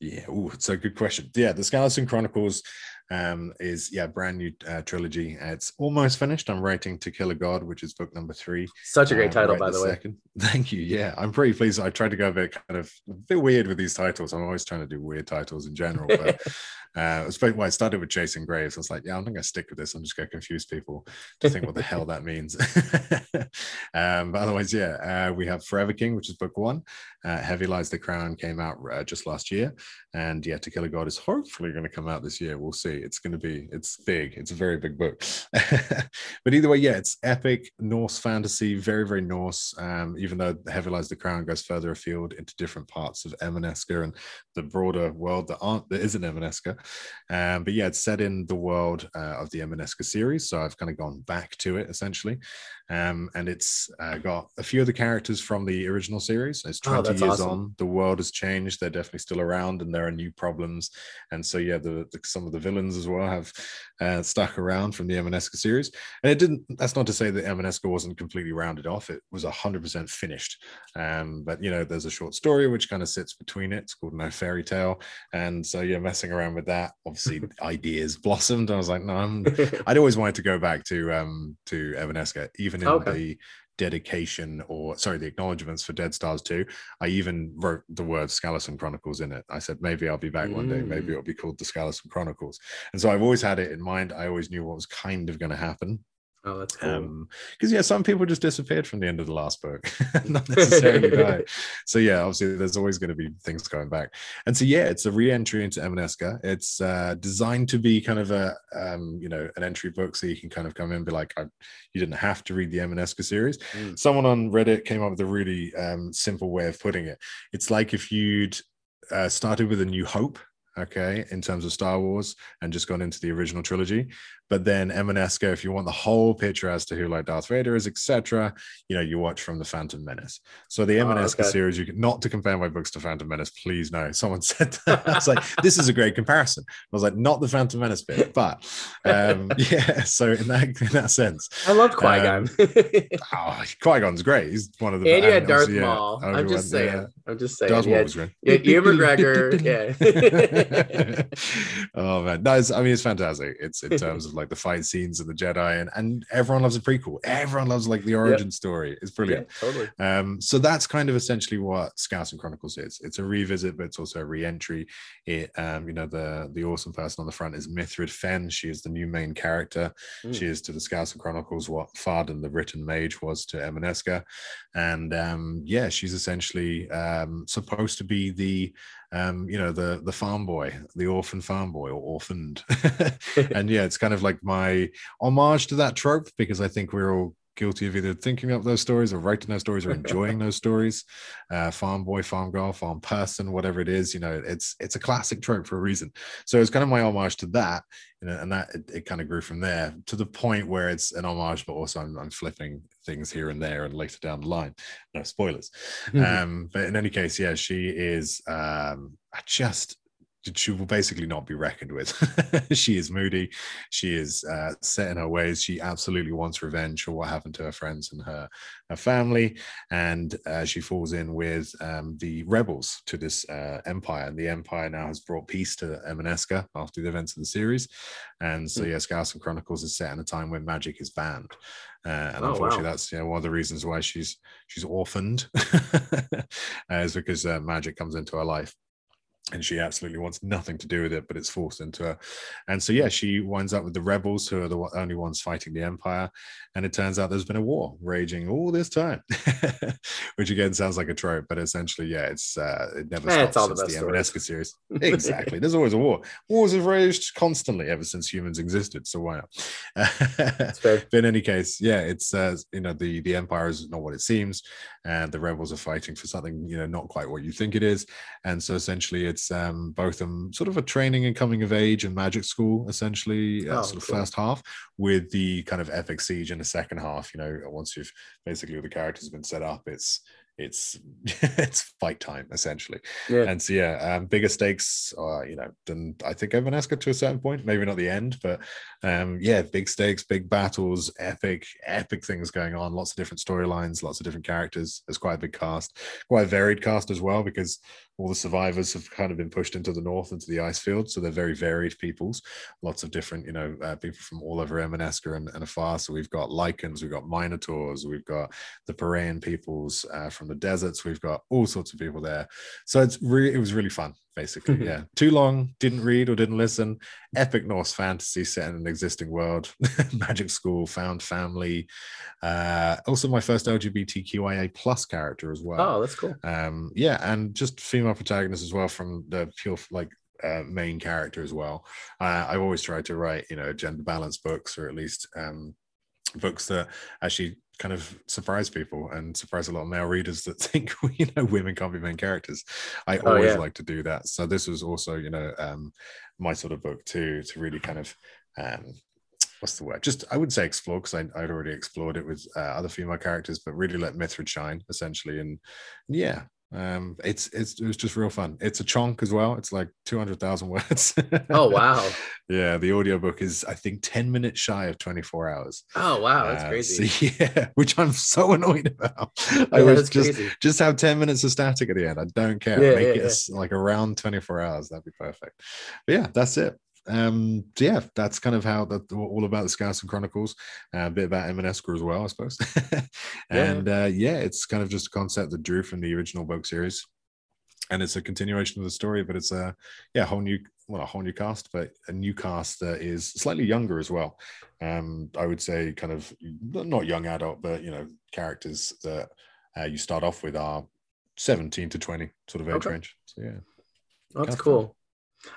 Yeah, oh, it's a good question. Yeah, the Scalussen Chronicles um, is yeah brand new uh, trilogy. It's almost finished. I'm writing To Kill a God, which is book number three. Such a great uh, title, right by the way. Second. <laughs> Thank you. Yeah, I'm pretty pleased. I tried to go a bit kind of a bit weird with these titles. I'm always trying to do weird titles in general, but <laughs> uh, well, I started with Chasing Graves. I was like, yeah, I'm not going to stick with this. I'm just going to confuse people to think what the hell that means. <laughs> um, but otherwise, yeah, uh, we have Forever King, which is book one. Uh, Heavy Lies the Crown came out uh, just last year, and yeah, To Kill a God is hopefully going to come out this year. We'll see. It's going to be it's big. It's a very big book. <laughs> but either way, yeah, it's epic Norse fantasy, very very Norse. Um, even though Heavy Lies the Crown goes further afield into different parts of Emaneska and the broader world that aren't that isn't Emaneska. Um, but yeah, it's set in the world uh, of the Emaneska series, so I've kind of gone back to it essentially. Um, and it's uh, got a few of the characters from the original series. It's 20 oh, years awesome. on. The world has changed. They're definitely still around, and there are new problems. And so, yeah, the, the some of the villains as well have uh, stuck around from the Emaneska series. And it didn't. That's not to say that Emaneska wasn't completely rounded off. It was hundred percent finished. Um, but you know, there's a short story which kind of sits between it. It's called No Fairy Tale. And so, yeah, messing around with that. Obviously, <laughs> ideas blossomed. I was like, no, I'm, I'd always wanted to go back to um to Emaneska, even even in okay. the dedication or sorry the acknowledgements for dead stars 2 i even wrote the word Scalussen chronicles in it. I said maybe i'll be back mm. one day. Maybe mm. it'll be called the Scalussen chronicles. And so i've always had it in mind. I always knew what was kind of going to happen Oh, that's cool. Um, because yeah, some people just disappeared from the end of the last book, <laughs> not necessarily. <laughs> So yeah, obviously there's always going to be things going back. And so yeah, it's a re-entry into Emaneska. It's uh, designed to be kind of a um, you know an entry book, so you can kind of come in and be like, I, you didn't have to read the Emaneska series. Mm. Someone on Reddit came up with a really um, simple way of putting it. It's like if you'd uh, started with a New Hope okay, in terms of Star Wars, and just gone into the original trilogy. But then Emaneska, if you want the whole picture as to who like Darth Vader is, etc., you know, you watch from the Phantom Menace. So the Emaneska oh, okay. series, you can not to compare my books to Phantom Menace, please no. Someone <laughs> said that. I was like, this is a great comparison. I was like, not the Phantom Menace bit, but um, <laughs> yeah. So in that in that sense, I loved Qui Gon. Um, oh, Qui Gon's great. He's one of the. And you had Darth yeah, Maul. I'm just saying. Yeah. I'm just saying. Darth Maul was great. Ewan McGregor. <laughs> yeah. oh man, no, I mean it's fantastic. It's in terms of like the fight scenes of the Jedi, and and everyone loves a prequel. Everyone loves like the origin yep. story. It's brilliant. Yeah, totally. Um, so that's kind of essentially what Scalussen Chronicles is. It's a revisit, but it's also a re-entry. It, um, you know, the the awesome person on the front is Mithrid Fenn. She is the new main character. Mm. She is to the Scalussen Chronicles what Farden the Written Mage was to Emaneska, and um, yeah, she's essentially um, supposed to be the um, you know, the the farm boy, the orphan farm boy or orphaned. <laughs> <laughs> and yeah, it's kind of like my homage to that trope because I think we're all guilty of either thinking up those stories or writing those stories or enjoying those stories. Uh, farm boy, farm girl, farm person, whatever it is, you know, it's it's a classic trope for a reason. So it's kind of my homage to that, you know, and that it, it kind of grew from there to the point where it's an homage, but also I'm, I'm flipping things here and there and later down the line. No spoilers. Mm-hmm. Um, but in any case, yeah, she is um, just she will basically not be reckoned with. <laughs> she is moody. She is uh, set in her ways. She absolutely wants revenge for what happened to her friends and her, her family. And uh, she falls in with um, the rebels to this uh, empire. And the empire now has brought peace to Emaneska after the events of the series. And so, hmm. yeah, Scalussen Chronicles is set in a time when magic is banned. Uh, and oh, unfortunately, wow. that's you know, one of the reasons why she's she's orphaned, <laughs> is because uh, magic comes into her life and she absolutely wants nothing to do with it, but it's forced into her. And so, yeah, she winds up with the rebels, who are the only ones fighting the empire. And it turns out there's been a war raging all this time, <laughs> which again sounds like a trope, but essentially, yeah, it's uh, it never yeah, stops since the, the series. <laughs> exactly, there's always a war. Wars have raged constantly ever since humans existed, so why not? <laughs> but in any case, yeah, it's uh, you know the the empire is not what it seems, and the rebels are fighting for something you know not quite what you think it is, and so essentially it's um, both um, sort of a training and coming of age and magic school, essentially, uh, oh, sort of cool. first half, with the kind of epic siege in the second half. You know, once you've basically the characters have been set up, it's it's <laughs> it's fight time essentially. Yeah. And so yeah, um, bigger stakes, uh, you know, than I think Emaneska to a certain point, maybe not the end, but um, yeah, big stakes, big battles, epic, epic things going on. Lots of different storylines, lots of different characters. There's quite a big cast, quite a varied cast as well, because all the survivors have kind of been pushed into the north into the ice field. So they're very varied peoples. Lots of different you know uh, people from all over Emaneska and, and afar. So we've got lycans we've got minotaurs we've got the Paraean peoples uh, from the deserts. We've got all sorts of people there. So it's really it was really fun basically. <laughs> yeah. Too long, didn't read or didn't listen. Epic Norse fantasy set in an existing world. <laughs> Magic school, found family. Uh, also my first LGBTQIA plus character as well. Oh, that's cool. Um, yeah, and just female protagonist as well from the pure like uh, main character as well. Uh, I've always tried to write, you know, gender balance books or at least um, books that actually kind of surprise people and surprise a lot of male readers that <laughs> think you know women can't be main characters. I oh, always yeah. like to do that. So this was also you know um my sort of book too to really kind of um what's the word? Just i would say explore because i'd already explored it with uh, other female characters but really let mithrid shine essentially. And yeah um it's it's it was just real fun. It's a chunk as well. It's like 200,000 <laughs> words. Oh wow. Yeah the audiobook is i think 10 minutes shy of 24 hours. Oh wow that's uh, crazy. so, <laughs> yeah which i'm so annoyed about. <laughs> I was just crazy. just have 10 minutes of static at the end. I don't care. Yeah, make yeah, it yeah. like around 24 hours. That'd be perfect. But yeah that's it um so yeah that's kind of how that all about the Scalussen chronicles uh, a bit about Emaneska as well i suppose. <laughs> And yeah. Uh, yeah it's kind of just a concept that drew from the original book series. And it's a continuation of the story but it's a yeah whole new well a whole new cast but a new cast that is slightly younger as well. Um i would say kind of not young adult but you know characters that uh, you start off with are 17 to 20 sort of age okay. range. So yeah. That's cool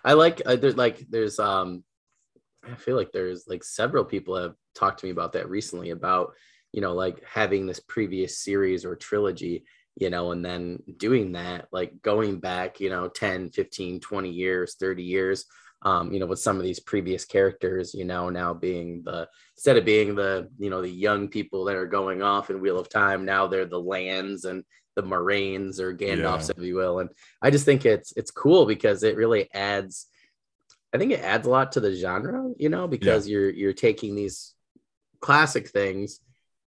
I like uh, there's like there's um I feel like there's like several people have talked to me about that recently about you know like having this previous series or trilogy you know and then doing that like going back you know 10 15 20 years 30 years um you know with some of these previous characters you know now being the instead of being the you know the young people that are going off in wheel of time now they're the Lans and the Moiraines or Gandalfs, yeah. if you will. And I just think it's it's cool because it really adds. I think it adds a lot to the genre, you know, because yeah. you're you're taking these classic things,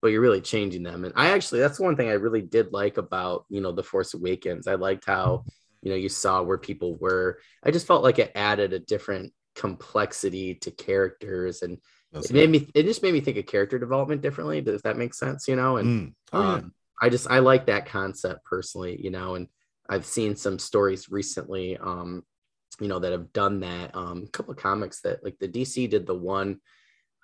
but you're really changing them. And I actually that's one thing I really did like about you know the Force Awakens. I liked how you know you saw where people were. I just felt like it added a different complexity to characters and That's it made me it just made me think of character development differently if that makes sense you know and mm. oh, um. I just I like that concept personally, you know, and I've seen some stories recently, um, you know, that have done that. Um, a couple of comics that like the DC did the one,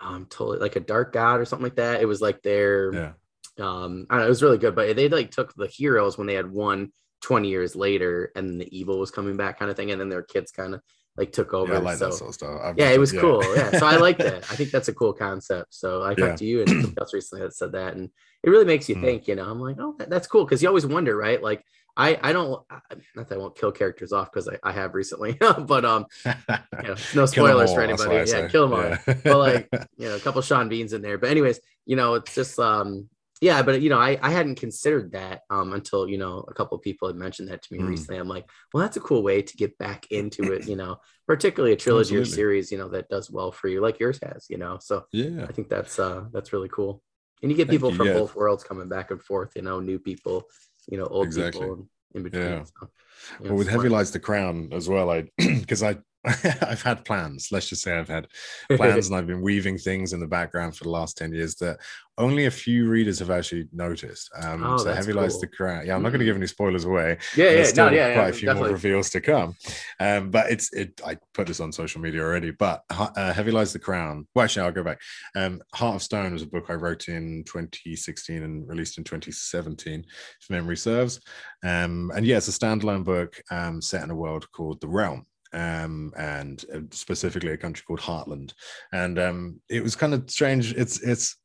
um, totally like a Dark God or something like that. It was like their, yeah. um, I don't know, it was really good, but they like took the heroes when they had won 20 years later, and the evil was coming back, kind of thing, and then their kids kind of like took over. Yeah, I like so, that sort of stuff. I've yeah, it was cool. Yeah, so I like that. <laughs> I think that's a cool concept. So I talked Yeah. to you and somebody else recently that said that, and it really makes you Mm. think. You know, I'm like, oh, that, that's cool because you always wonder, right? Like, I I don't not that I won't kill characters off because I, I have recently, <laughs> but um, <laughs> you know, no spoilers for all, that's anybody. Yeah, say. kill them all. But like, you know, a couple Sean Beans in there. But anyways, you know, it's just um yeah, but you know, I, I hadn't considered that um until you know a couple of people had mentioned that to me Mm. recently. I'm like, well, that's a cool way to get back into it, you <clears throat> know, particularly a trilogy or series, you know, that does well for you, like yours has, you know. So yeah. I think that's uh that's really cool. And you get Thank people you, from yeah. both worlds coming back and forth, you know, new people, you know, old Exactly. people in between. Yeah. So, you know, well, with smart. Heavy Lies the Crown as well, I <clears throat> because I <laughs> I've had plans. Let's just say I've had plans and <laughs> I've been weaving things in the background for the last 10 years that only a few readers have actually noticed. Um, Oh, so Heavy Lies the Crown. Yeah, I'm not going to Mm. give any spoilers away. yeah, yeah, no, yeah, quite yeah, a few definitely. more reveals to come. Um, but it's it. I put this on social media already. But uh, Heavy Lies the Crown. Well, actually, I'll go back. Um, Heart of Stone was a book I wrote in 2016 and released in 2017, if memory serves. Um, and yeah, it's a standalone book um, set in a world called the Realm. Um, and uh, specifically a country called Heartland, and um, it was kind of strange. It's it's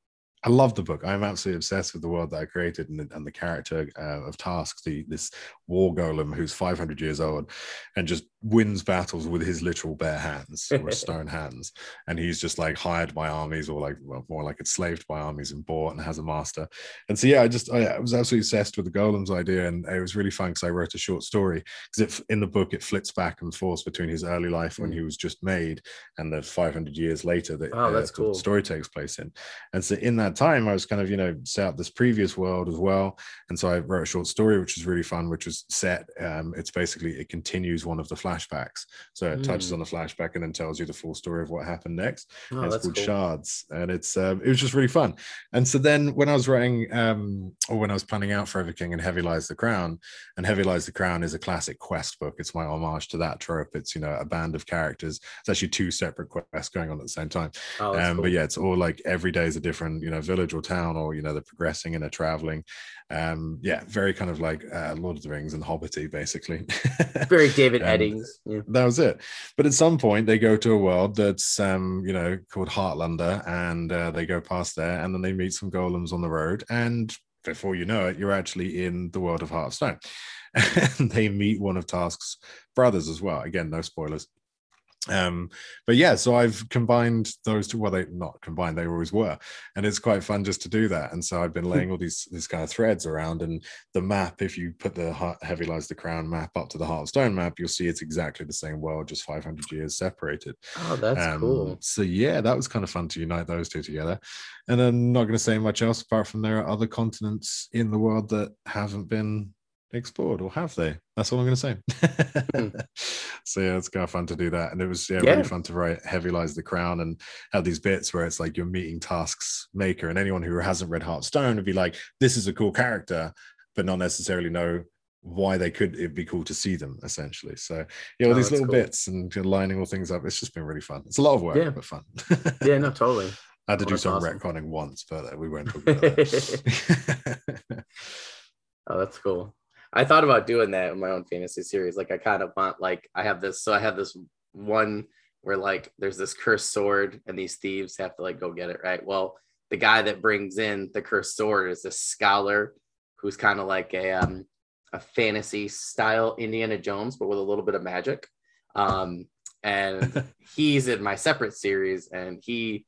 I love the book. I'm absolutely obsessed with the world that I created and, and the character uh, of Task, the this war golem who's 500 years old and just wins battles with his literal bare hands <laughs> or stone hands. And he's just like hired by armies or like well, more like enslaved by armies and bought and has a master. And so yeah, I just I, I was absolutely obsessed with the golems idea, and it was really fun because I wrote a short story because in the book it flips back and forth between his early life when Mm. he was just made and the 500 years later that Oh, that's the cool. story takes place in. And so in that time, I was kind of, you know, set up this previous world as well. And so I wrote a short story, which was really fun, which was set. Um, it's basically, it continues one of the flashbacks. So it touches Mm. on the flashback and then tells you the full story of what happened next. Oh, it's called cool. Shards. And it's, um, it was just really fun. And so then when I was writing, um, or when I was planning out Forever King and Heavy Lies the Crown, and Heavy Lies the Crown is a classic quest book. It's my homage to that trope. It's, you know, a band of characters. It's actually two separate quests going on at the same time Oh, um, cool. but yeah it's all like every day is a different you know village or town or you know they're progressing and they're traveling um yeah very kind of like uh, lord of the rings and hobbity basically <laughs> very David and- Eddings. Yeah. that was it but at some point they go to a world that's um you know called heartlander and uh, they go past there and then they meet some golems on the road and before you know it you're actually in the world of heart of stone <laughs> and they meet one of task's brothers as well again no spoilers um but yeah so i've combined those two well they not combined they always were. And it's quite fun just to do that. And so i've been laying all these these kind of threads around and the map if you put the Heart- heavy lies the crown map up to the heart of stone map you'll see it's exactly the same world just 500 years separated. Oh, that's um, cool. so yeah that was kind of fun to unite those two together. And i'm not going to say much else apart from there are other continents in the world that haven't been explored or have they that's all i'm going to say <laughs> <laughs> so yeah it's kind of fun to do that and it was yeah, Yeah. really fun to write heavy lies the crown and have these bits where it's like you're meeting Task's maker and anyone who hasn't read heartstone would be like this is a cool character but not necessarily know why they could it'd be cool to see them essentially so yeah all Oh, these little cool. bits and lining all things up it's just been really fun it's a lot of work Yeah. but fun Yeah, no, totally. <laughs> i had to Oh, do some awesome. retconning once but we won't talk about that Oh, that's cool. I thought about doing that in my own fantasy series. Like I kind of want like I have this so I have this one where like there's this cursed sword and these thieves have to like go get it, right? Well, the guy that brings in the cursed sword is this scholar who's kind of like a um a fantasy style Indiana Jones, but with a little bit of magic. Um and <laughs> he's in my separate series and he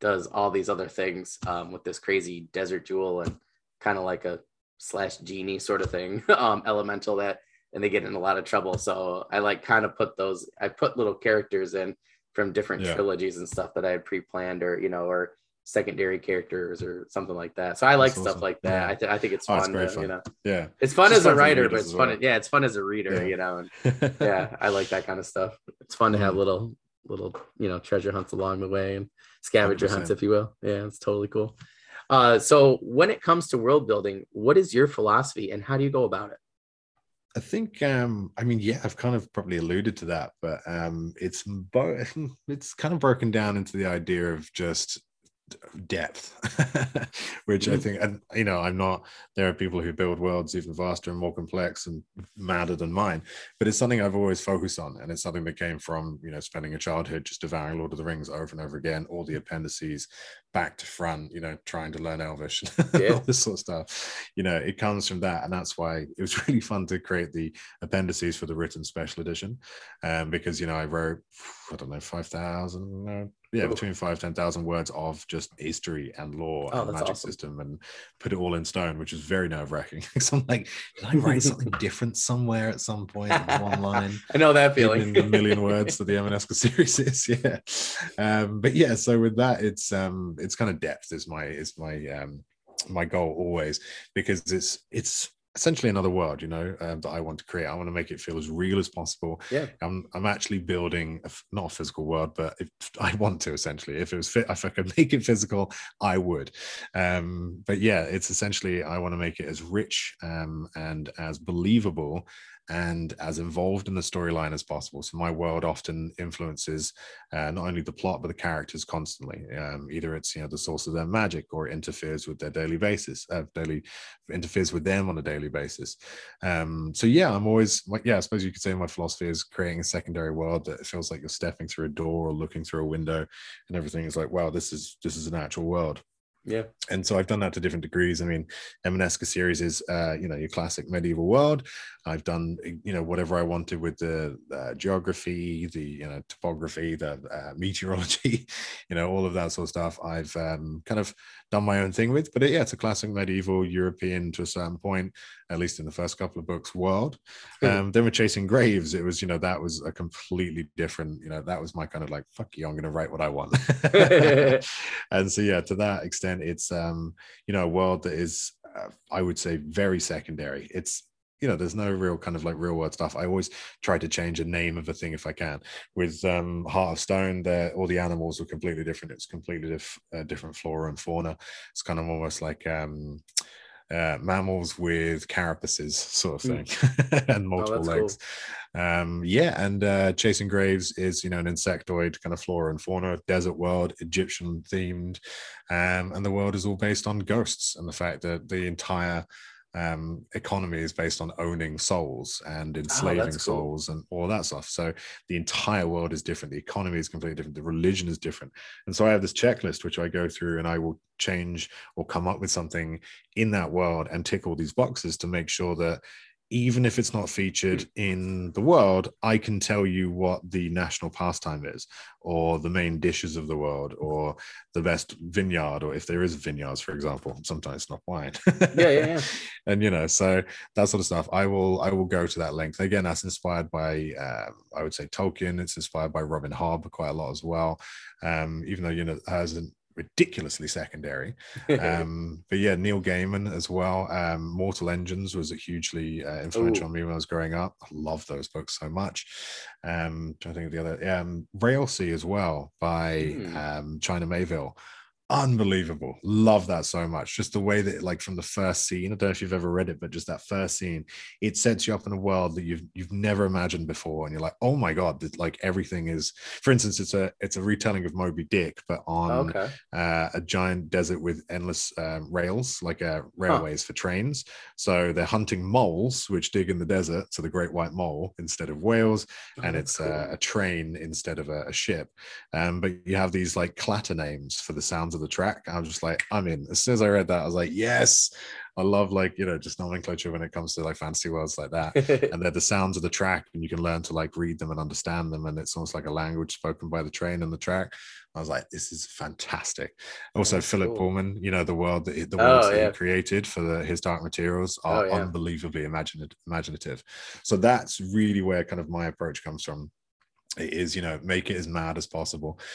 does all these other things um, with this crazy desert jewel and kind of like a slash genie sort of thing <laughs> um elemental that and they get in a lot of trouble so i like kind of put those i put little characters in from different Yeah. trilogies and stuff that i had pre-planned or you know or secondary characters or something like that so i like That's stuff awesome. like that Yeah. I, th- I think it's Oh, fun, great to, fun. you know yeah it's fun It's as a writer but it's as fun well. yeah it's fun as a reader Yeah. you know and <laughs> yeah i like that kind of stuff it's fun to have Mhm. little little you know treasure hunts along the way and scavenger hunts 100%. if you will yeah it's totally cool uh so when it comes to world building what is your philosophy and how do you go about it? I think um I mean yeah I've kind of probably alluded to that but um it's bo- <laughs> it's kind of broken down into the idea of just depth <laughs> which mm-hmm. i think and you know i'm not there are people who build worlds even vaster and more complex and madder than mine but it's something i've always focused on and it's something that came from you know spending a childhood just devouring lord of the rings over and over again all the appendices back to front you know trying to learn elvish <laughs> yeah. all this sort of stuff you know it comes from that and that's why it was <laughs> really fun to create the appendices for the written special edition um, because you know i wrote i don't know 5000 yeah, between five ten thousand words of just history and law oh, and magic awesome. system, and put it all in stone, which is very nerve wracking. so <laughs> I'm like, did I write something <laughs> different somewhere at some point in one line? <laughs> I know that feeling. In the million words that the Emaneska series is, yeah. Um, but yeah, so with that, it's um, it's kind of depth is my is my um my goal always because it's it's essentially another world you know um, that i want to create. I want to make it feel as real as possible. Yeah. I'm, I'm actually building a, not a physical world but if <laughs> i want to essentially. If it was fit if i could <laughs> make it physical i would. Um, but yeah it's essentially i want to make it as rich um, and as believable and as involved in the storyline as possible. So my world often influences uh, not only the plot but the characters constantly. Um, either it's you know the source of their magic or interferes with their daily basis, uh, daily interferes with them on a daily basis. Um, so yeah, I'm always like yeah, I suppose you could say my philosophy is creating a secondary world that feels like you're stepping through a door or looking through a window, and everything is like wow, this is this is an actual world. Yeah. And so I've done that to different degrees. I mean, Emaneska series is, uh, you know, your classic medieval world. I've done, you know, whatever I wanted with the uh, geography, the, you know, topography, the uh, meteorology, <laughs> you know, all of that sort of stuff. I've um, kind of done my own thing with. But it, yeah, it's a classic medieval European to a certain point, at least in the first couple of books, world. Um, then we're chasing graves. It was, you know, that was a completely different, you know, that was my kind of like, fuck you, I'm going to write what I want. <laughs> <laughs> and so, yeah, to that extent, it's, um, you know, a world that is, uh, I would say, very secondary. It's you know there's no real kind of like real world stuff. I always try to change a name of a thing if i can. With um heart of stone there all the animals were completely different. It's completely diff, uh, different flora and fauna. It's kind of almost like um uh, mammals with carapaces sort of thing mm. <laughs> and oh, multiple oh, legs. Cool. um yeah and uh chasing graves is you know an insectoid kind of flora and fauna desert world egyptian themed um and the world is all based on ghosts and the fact that the entire um, economy is based on owning souls and oh, enslaving oh, cool. souls and all that stuff. So the entire world is different. The economy is completely different. The religion is different. And so I have this checklist which I go through and I will change or come up with something in that world and tick all these boxes to make sure that even if it's not featured in the world, I can tell you what the national pastime is, or the main dishes of the world, or the best vineyard, or if there is vineyards, for example. Sometimes not wine. yeah, yeah, yeah. <laughs> and you know, so that sort of stuff. I will, I will go to that length. Again, that's inspired by, uh, I would say Tolkien. It's inspired by Robin Hobb quite a lot as well. Um, even though you know hasn't ridiculously secondary. <laughs> Um, but yeah, Neil Gaiman as well. Um, Mortal Engines was a hugely uh, influential Ooh. on me when I was growing up. I love those books so much. Um, I think the other um, Railsea as well by mm. um, China Miéville unbelievable love that so much just the way that like from the first scene i don't know if you've ever read it but just that first scene it sets you up in a world that you've you've never imagined before and you're like oh my god like everything is for instance it's a it's a retelling of moby dick but on okay. uh, a giant desert with endless um, rails like uh, railways huh. for trains so they're hunting moles which dig in the desert so the great white mole instead of whales oh, and it's cool. uh, a train instead of a, a ship um, but you have these like clatter names for the sounds of the track. I was just like, I'm in. As soon as I read that, I was like, yes. I love like you know just nomenclature when it comes to like fantasy worlds like that, <laughs> and they're the sounds of the track, and you can learn to like read them and understand them, and it's almost like a language spoken by the train and the track. I was like, this is fantastic. Also, Philip cool. Pullman, you know, the world that the world oh, that yeah. he created for the, his Dark Materials are oh, yeah. unbelievably imaginative. Imaginative. So that's really where kind of my approach comes from it is you know make it as mad as possible. <laughs>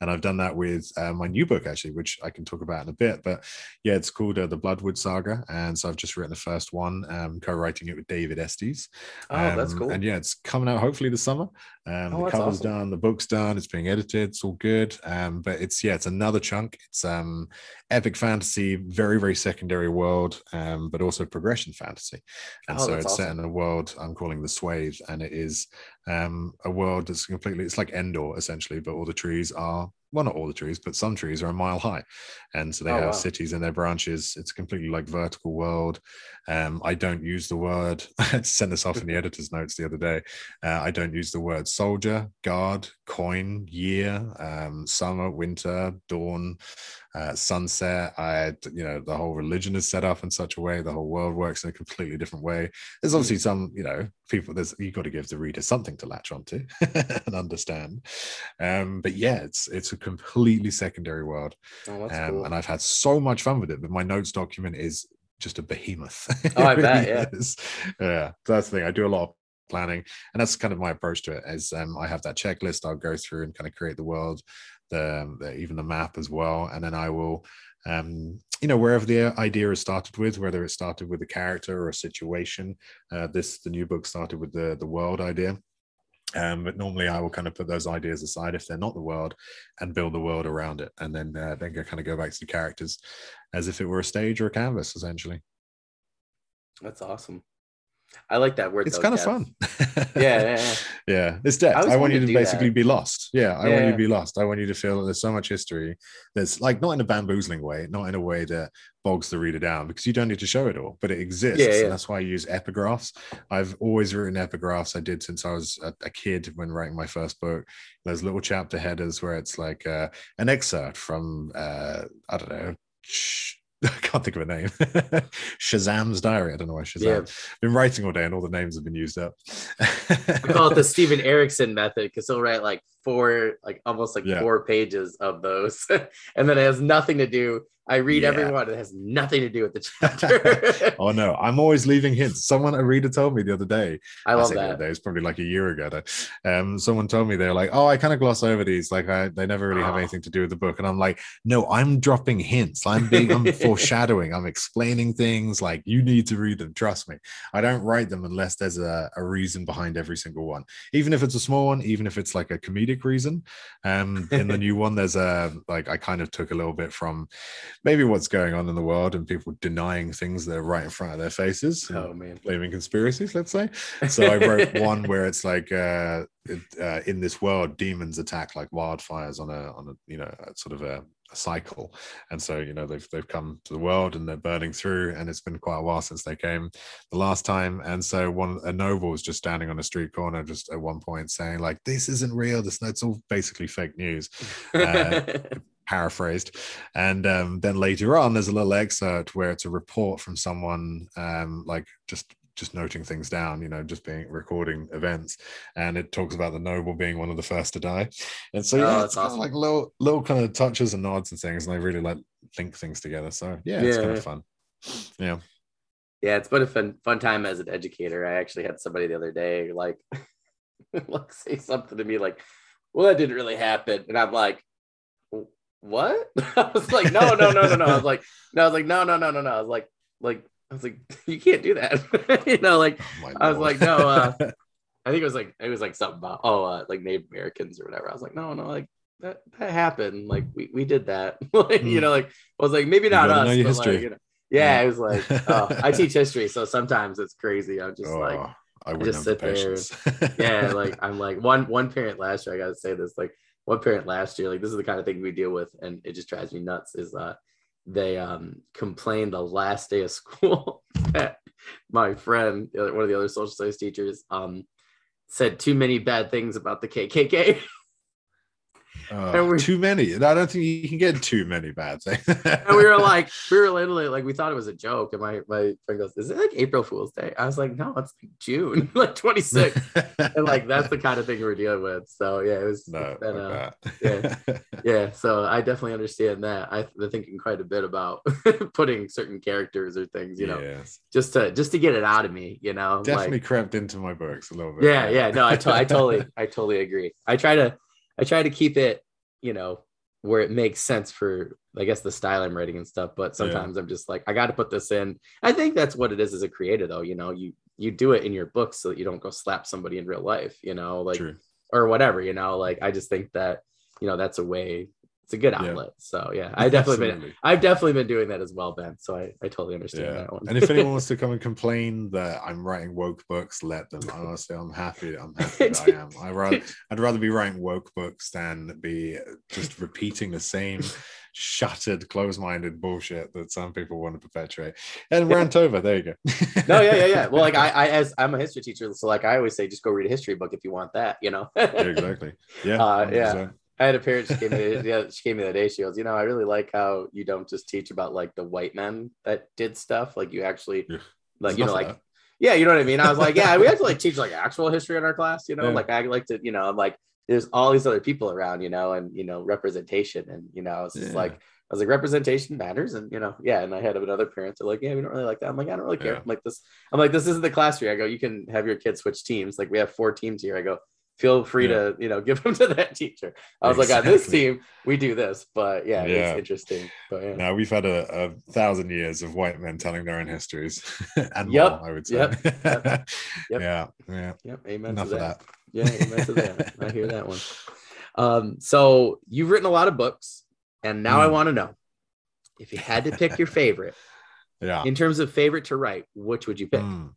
And i've done that with uh, my new book actually which i can talk about in a bit but yeah it's called uh, the bloodwood saga. And so i've just written the first one um, co-writing it with david estes. Oh um, that's cool. and yeah it's coming out hopefully this summer. Um, oh, the cover's awesome. done the book's done it's being edited it's all good. Um, but it's yeah it's another chunk. It's um epic fantasy very very secondary world um, but also progression fantasy. And oh, so it's awesome. set in a world i'm calling the swathe and it is um, a world that's completely it's like Endor essentially, but all the trees are well, not all the trees, but some trees are a mile high. And so they oh, have wow. cities in their branches. It's completely like vertical world. Um, I don't use the word, <laughs> I had to send this off in the <laughs> editor's notes the other day. Uh, I don't use the word soldier, guard, coin, year, um, summer, winter, dawn, uh, sunset. I, you know, the whole religion is set up in such a way, the whole world works in a completely different way. There's hmm. obviously some, you know, people, there's, you've got to give the reader something to latch onto <laughs> and understand. Um, but yeah, it's, it's a completely secondary world. Oh, um, cool. And I've had so much fun with it. But my notes document is just a behemoth. <laughs> Oh, I bet, yeah. Yeah, that's the thing. I do a lot of planning, and that's kind of my approach to it. Is um, I have that checklist. I'll go through and kind of create the world, the, the even the map as well, and then I will. Um, you know, wherever the idea is started with, whether it started with a character or a situation, uh, this the new book started with the the world idea. Um, but normally I will kind of put those ideas aside if they're not the world and build the world around it. And then uh, then kind of go back to the characters as if it were a stage or a canvas, essentially. That's awesome. I like that word. It's though, kind of fun. yeah, yeah, <laughs> yeah, yeah. It's depth. I, I want you to, to basically that. be lost. Yeah, I yeah, want you to be lost. I want you to feel that there's so much history that's like not in a bamboozling way, not in a way that bogs the reader down, because you don't need to show it all, but it exists. Yeah, yeah. that's why I use epigraphs. I've always written epigraphs. I did since I was a, a kid when writing my first book. Those little chapter headers where it's like uh, an excerpt from uh, I don't know. <laughs> I can't think of a name. <laughs> Shazam's diary. I don't know why Shazam. Yeah. Been writing all day, and all the names have been used up. we call it the <laughs> Steven Erikson method because he'll write like four, like almost like yeah. four pages of those, <laughs> and then it has nothing to do I read yeah. everyone. It has nothing to do with the <laughs> chapter. <laughs> oh no, I'm always leaving hints. Someone a reader told me the other day. I love I that. Day, it's probably like a year ago. Though. Um, someone told me they're like, "Oh, I kind of gloss over these. Like, I, they never really oh. have anything to do with the book." And I'm like, "No, I'm dropping hints. I'm being, I'm foreshadowing. I'm explaining things. Like, you need to read them. Trust me. I don't write them unless there's a, a reason behind every single one. Even if it's a small one, even if it's like a comedic reason. Um, in the new <laughs> one, there's a like I kind of took a little bit from maybe what's going on in the world and people denying things that are right in front of their faces. Oh man, blaming conspiracies, let's say. So I wrote <laughs> one where it's like uh, it, uh, in this world, demons attack like wildfires on a on a you know sort of a, a cycle, and so you know they've they've come to the world and they're burning through, and it's been quite a while since they came the last time, and so one a noble was just standing on a street corner just at one point saying like this isn't real, this it's all basically fake news. Uh, <laughs> paraphrased. And um, then later on, there's a little excerpt where it's a report from someone um, like just just noting things down, you know, just being recording events, and it talks about the noble being one of the first to die, and so oh, yeah, oh, it's awesome. kind of like little little kind of touches and nods and things, and I really like link things together. So yeah, it's kind of fun. Yeah, yeah, it's been a fun fun time as an educator. I actually had somebody the other day like <laughs> like say something to me like, "Well, that didn't really happen," and I'm like, what? <laughs> I was like, no, no, no, no, no. I was like, no, I was like, no, no, no, no, no. I was like, like, I was like, <laughs> you can't do that. <laughs> you know, like, oh I was like, no, uh, <laughs> I think it was like, it was like something about, oh, uh, like Native Americans or whatever. I was like, no, no, like that, that happened. Like we, we did that. like, mm. you know, like, I was like, maybe not us, but history. like, you know, yeah, yeah, it was like, oh, I teach history. So sometimes it's crazy. I'm just oh. like, I, I just sit there. yeah, like I'm like one one parent last year. I gotta say this. Like one parent last year, like this is the kind of thing we deal with, and it just drives me nuts. Is uh, they um complained the last day of school <laughs> that my friend, one of the other social studies teachers, um, said too many bad things about the KKK. <laughs> Uh, too many. I don't think you can get too many bad things. and we were like, <laughs> we were literally like, we thought it was a joke. And my my friend goes, "Is it like April Fool's Day?" I was like, "No, it's like June, <laughs> like 26." and like <laughs> that's the kind of thing we're dealing with. So yeah, it was. No, been, uh, yeah, yeah. So I definitely understand that. I've been thinking quite a bit about putting certain characters or things, you know, yes. just to just to get it out of me. You know, definitely like, crept into my books a little bit. Yeah, yeah. No, I, to- I totally, I totally agree. I try to I try to keep it, you know, where it makes sense for I guess the style I'm writing and stuff. But sometimes yeah. I'm just like, I got to put this in. I think that's what it is as a creator, though. You know, you you do it in your book so that you don't go slap somebody in real life. You know, like True. or whatever. You know, like I just think that you know that's a way it's a good outlet. Yeah. So yeah, <laughs> I definitely been I've definitely been doing that as well, Ben. So I, I totally understand yeah. that one. and if anyone <laughs> wants to come and complain that I'm writing woke books, let them. Honestly, I'm happy. I'm <laughs> happy that I am. I rather I'd rather be writing woke books than be just repeating the same shuttered, closed-minded bullshit that some people want to perpetuate. And rant over. There you go. no, yeah, yeah, yeah. Well, like I, I, as I'm a history teacher, so like I always say, just go read a history book if you want that. You know. yeah, exactly. Yeah. Uh, yeah. I had a parent. She gave me. yeah, she gave me that day. She goes, you know, I really like how you don't just teach about like the white men that did stuff. Like you actually, yeah. like you know, like yeah, you know what I mean. I was like, yeah, we have to like <laughs> teach like actual history in our class. You know, yeah. like I like to, you know, I'm like, there's all these other people around, you know, and you know, representation, and you know, it's yeah. like I was like, representation matters, and you know, yeah. And I had another parent. They're like, yeah, we don't really like that. I'm like, I don't really care. I'm like this. I'm like, this isn't the class here. I go, you can have your kids switch teams. Like we have four teams here. I go, feel free yeah. to you know <laughs> give them to that teacher i was exactly. like on this team we do this but yeah, yeah. it's interesting but yeah. now we've had a, a, thousand years of white men telling their own histories <laughs> and yep. more i would say yep. Yep. <laughs> yeah yeah yep amen enough of that, that. yeah amen to that i hear that one um so you've written a lot of books and now mm. i want to know if you had to pick your favorite yeah in terms of favorite to write which would you pick mm.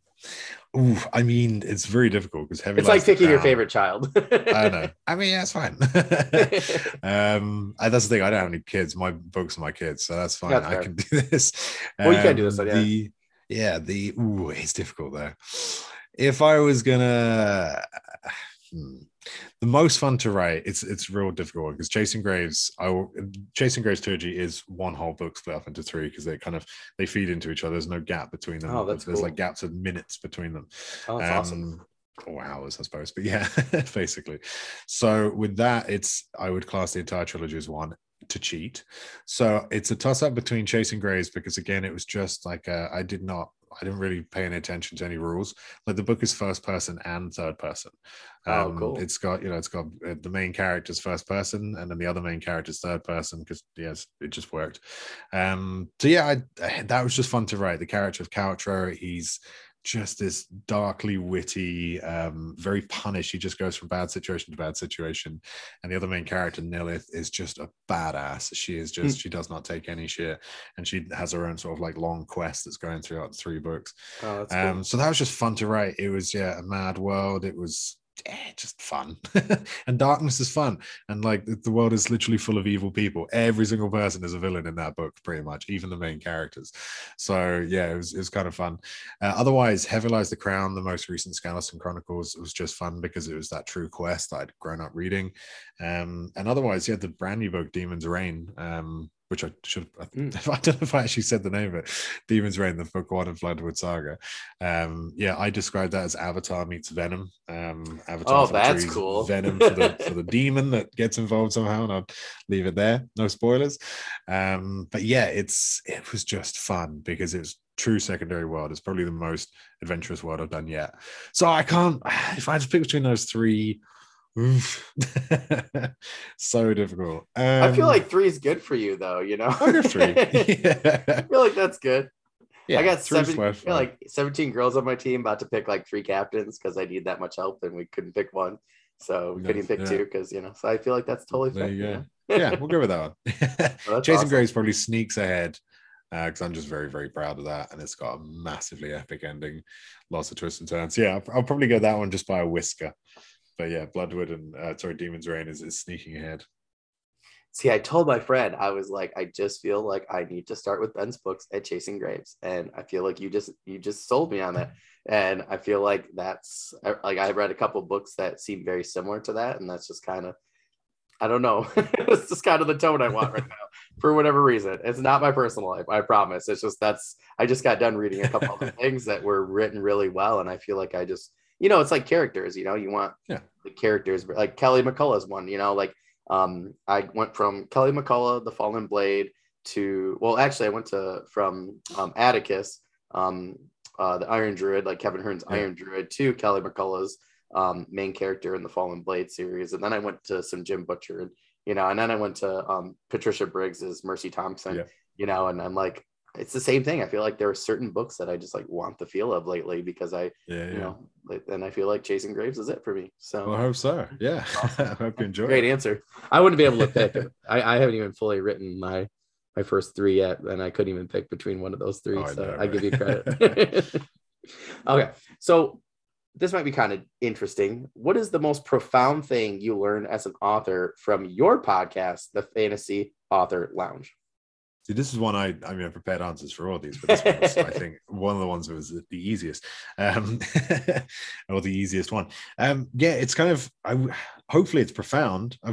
Ooh, I mean, it's very difficult because heavy. It's like picking your favorite child. I know. <laughs> I mean, yeah, it's fine. <laughs> <laughs> um, I, that's the thing. I don't have any kids. My books are my kids, so that's fine. That's I can do this. Well, you can do this. Yeah. The, yeah. The ooh, it's difficult though. If I was gonna, hmm, the most fun to write it's it's real difficult because chasing graves i chasing graves trilogy is one whole book split up into three because they kind of they feed into each other there's no gap between them oh, that's there's cool. like gaps of minutes between them. Oh, that's um, awesome. or hours i suppose but yeah <laughs> basically. So with that it's i would class the entire trilogy as one to cheat. So it's a toss up between chasing graves because again it was just like uh, i did not I didn't really pay any attention to any rules. Like the book is first person and third person. Oh, um, oh, cool. It's got you know it's got uh, the main character's first person and then the other main character's third person because yes, it just worked. Um, so yeah, I, that was just fun to write. The character of Caltro, he's just this darkly witty, um, very punished. He just goes from bad situation to bad situation. And the other main character, Nilith, is just a badass. She is just, mm. she does not take any shit. And she has her own sort of like long quest that's going throughout the three books. Oh, um, cool. So that was just fun to write. It was, yeah, a mad world. It was eh, just fun. <laughs> And darkness is fun. And like the world is literally full of evil people. Every single person is a villain in that book pretty much even the main characters. So yeah it was, it was kind of fun. Uh, otherwise heavy lies the crown the most recent Scalussen Chronicles was just fun because it was that true quest i'd grown up reading. Um, and otherwise yeah the brand new book demon's reign um, which I should I, <laughs> mm. I, don't know if I actually said the name of it, Demon's Reign, the book one of Bloodwood Saga. Um, yeah, I described that as Avatar meets Venom. Um, Avatar oh, that's cool. Venom for the for the demon that gets involved somehow, and I'll leave it there. No spoilers. Um, but yeah, it's it was just fun because it was true secondary world. It's probably the most adventurous world I've done yet. So I can't <sighs> if I had to pick between those three <laughs> so difficult. Um, I feel like three is good for you, though. You know, I three. <laughs> <laughs> yeah. I feel like that's good. Yeah, I got seven, I feel like 17 girls on my team about to pick like three captains because I need that much help and we couldn't pick one. So we couldn't pick yeah. two because you know, so I feel like that's totally fair. Yeah. yeah, we'll go with that one. well, Chasing awesome. Graves probably sneaks ahead because uh, I'm just very, very proud of that. And it's got a massively epic ending, lots of twists and turns. Yeah, I'll, I'll probably go that one just by a whisker but yeah, Bloodwood and uh, sorry, Demon's Reign is, is sneaking ahead. See, I told my friend, I was like, I just feel like I need to start with Ben's books at Chasing Graves, and I feel like you just you just sold me on that, and I feel like that's like I read a couple books that seem very similar to that, and that's just kind of, I don't know, <laughs> it's just kind of the tone I want right now for whatever reason. It's not my personal life, I promise. It's just that's I just got done reading a couple of <laughs> things that were written really well, and I feel like I just you know, it's like characters, you know, you want yeah. the characters, like Kelly McCullough's one, you know, like um, I went from Kelly McCullough, The Fallen Blade, to well, actually, I went to from um, Atticus, um, uh, the Iron Druid, like Kevin Hearne's yeah. Iron Druid, to Kelly McCullough's um, main character in the Fallen Blade series, and then I went to some Jim Butcher, and you know, and then I went to um, Patricia Briggs's Mercy Thompson, yeah. you know, and I'm like, it's the same thing. I feel like there are certain books that I just like want the feel of lately because I, Yeah, you yeah. know, and I feel like Chasing Graves is it for me. So Well, I hope so. Yeah. <laughs> I hope you enjoy great it. answer. I wouldn't be able to pick. I, I haven't even fully written my my first three yet, and I couldn't even pick between one of those three. Oh, I so know, I give you credit. <laughs> <laughs> okay, so this might be kind of interesting. What is the most profound thing you learned as an author from your podcast, the Fantasy Author Lounge? See, this is one I, I mean, I prepared answers for all these, but this one was, I think, <laughs> one of the ones that was the easiest, um, <laughs> or the easiest one. Um, yeah, it's kind of, I, hopefully it's profound, <laughs>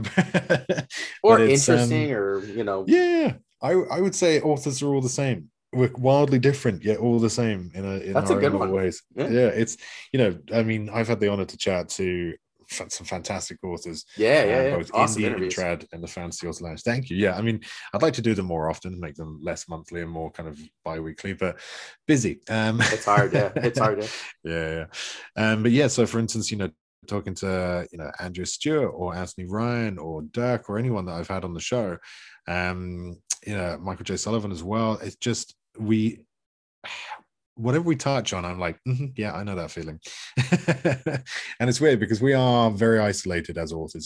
Or it's, um, interesting, or you know, yeah, I, I would say authors are all the same. We're wildly different, yet all the same in a in That's a good own one. ways. Yeah. Yeah. it's you know, I mean, I've had the honor to chat to some fantastic authors, yeah, yeah, uh, yeah. both awesome indie and interviews. trad and the fantasy author lounge. Thank you. Yeah, I mean, I'd like to do them more often, make them less monthly and more kind of bi-weekly, but busy. Um, It's hard, yeah. <laughs> It's hard. Yeah. yeah, yeah. Um, but yeah, so for instance, you know, talking to you know Andrew Stewart or Anthony Ryan or Dirk or anyone that I've had on the show, um, you know, Michael J. Sullivan as well. It's just we whatever we touch on, I'm like, "Mhm, yeah, I know that feeling. <laughs> and it's weird because we are very isolated as authors.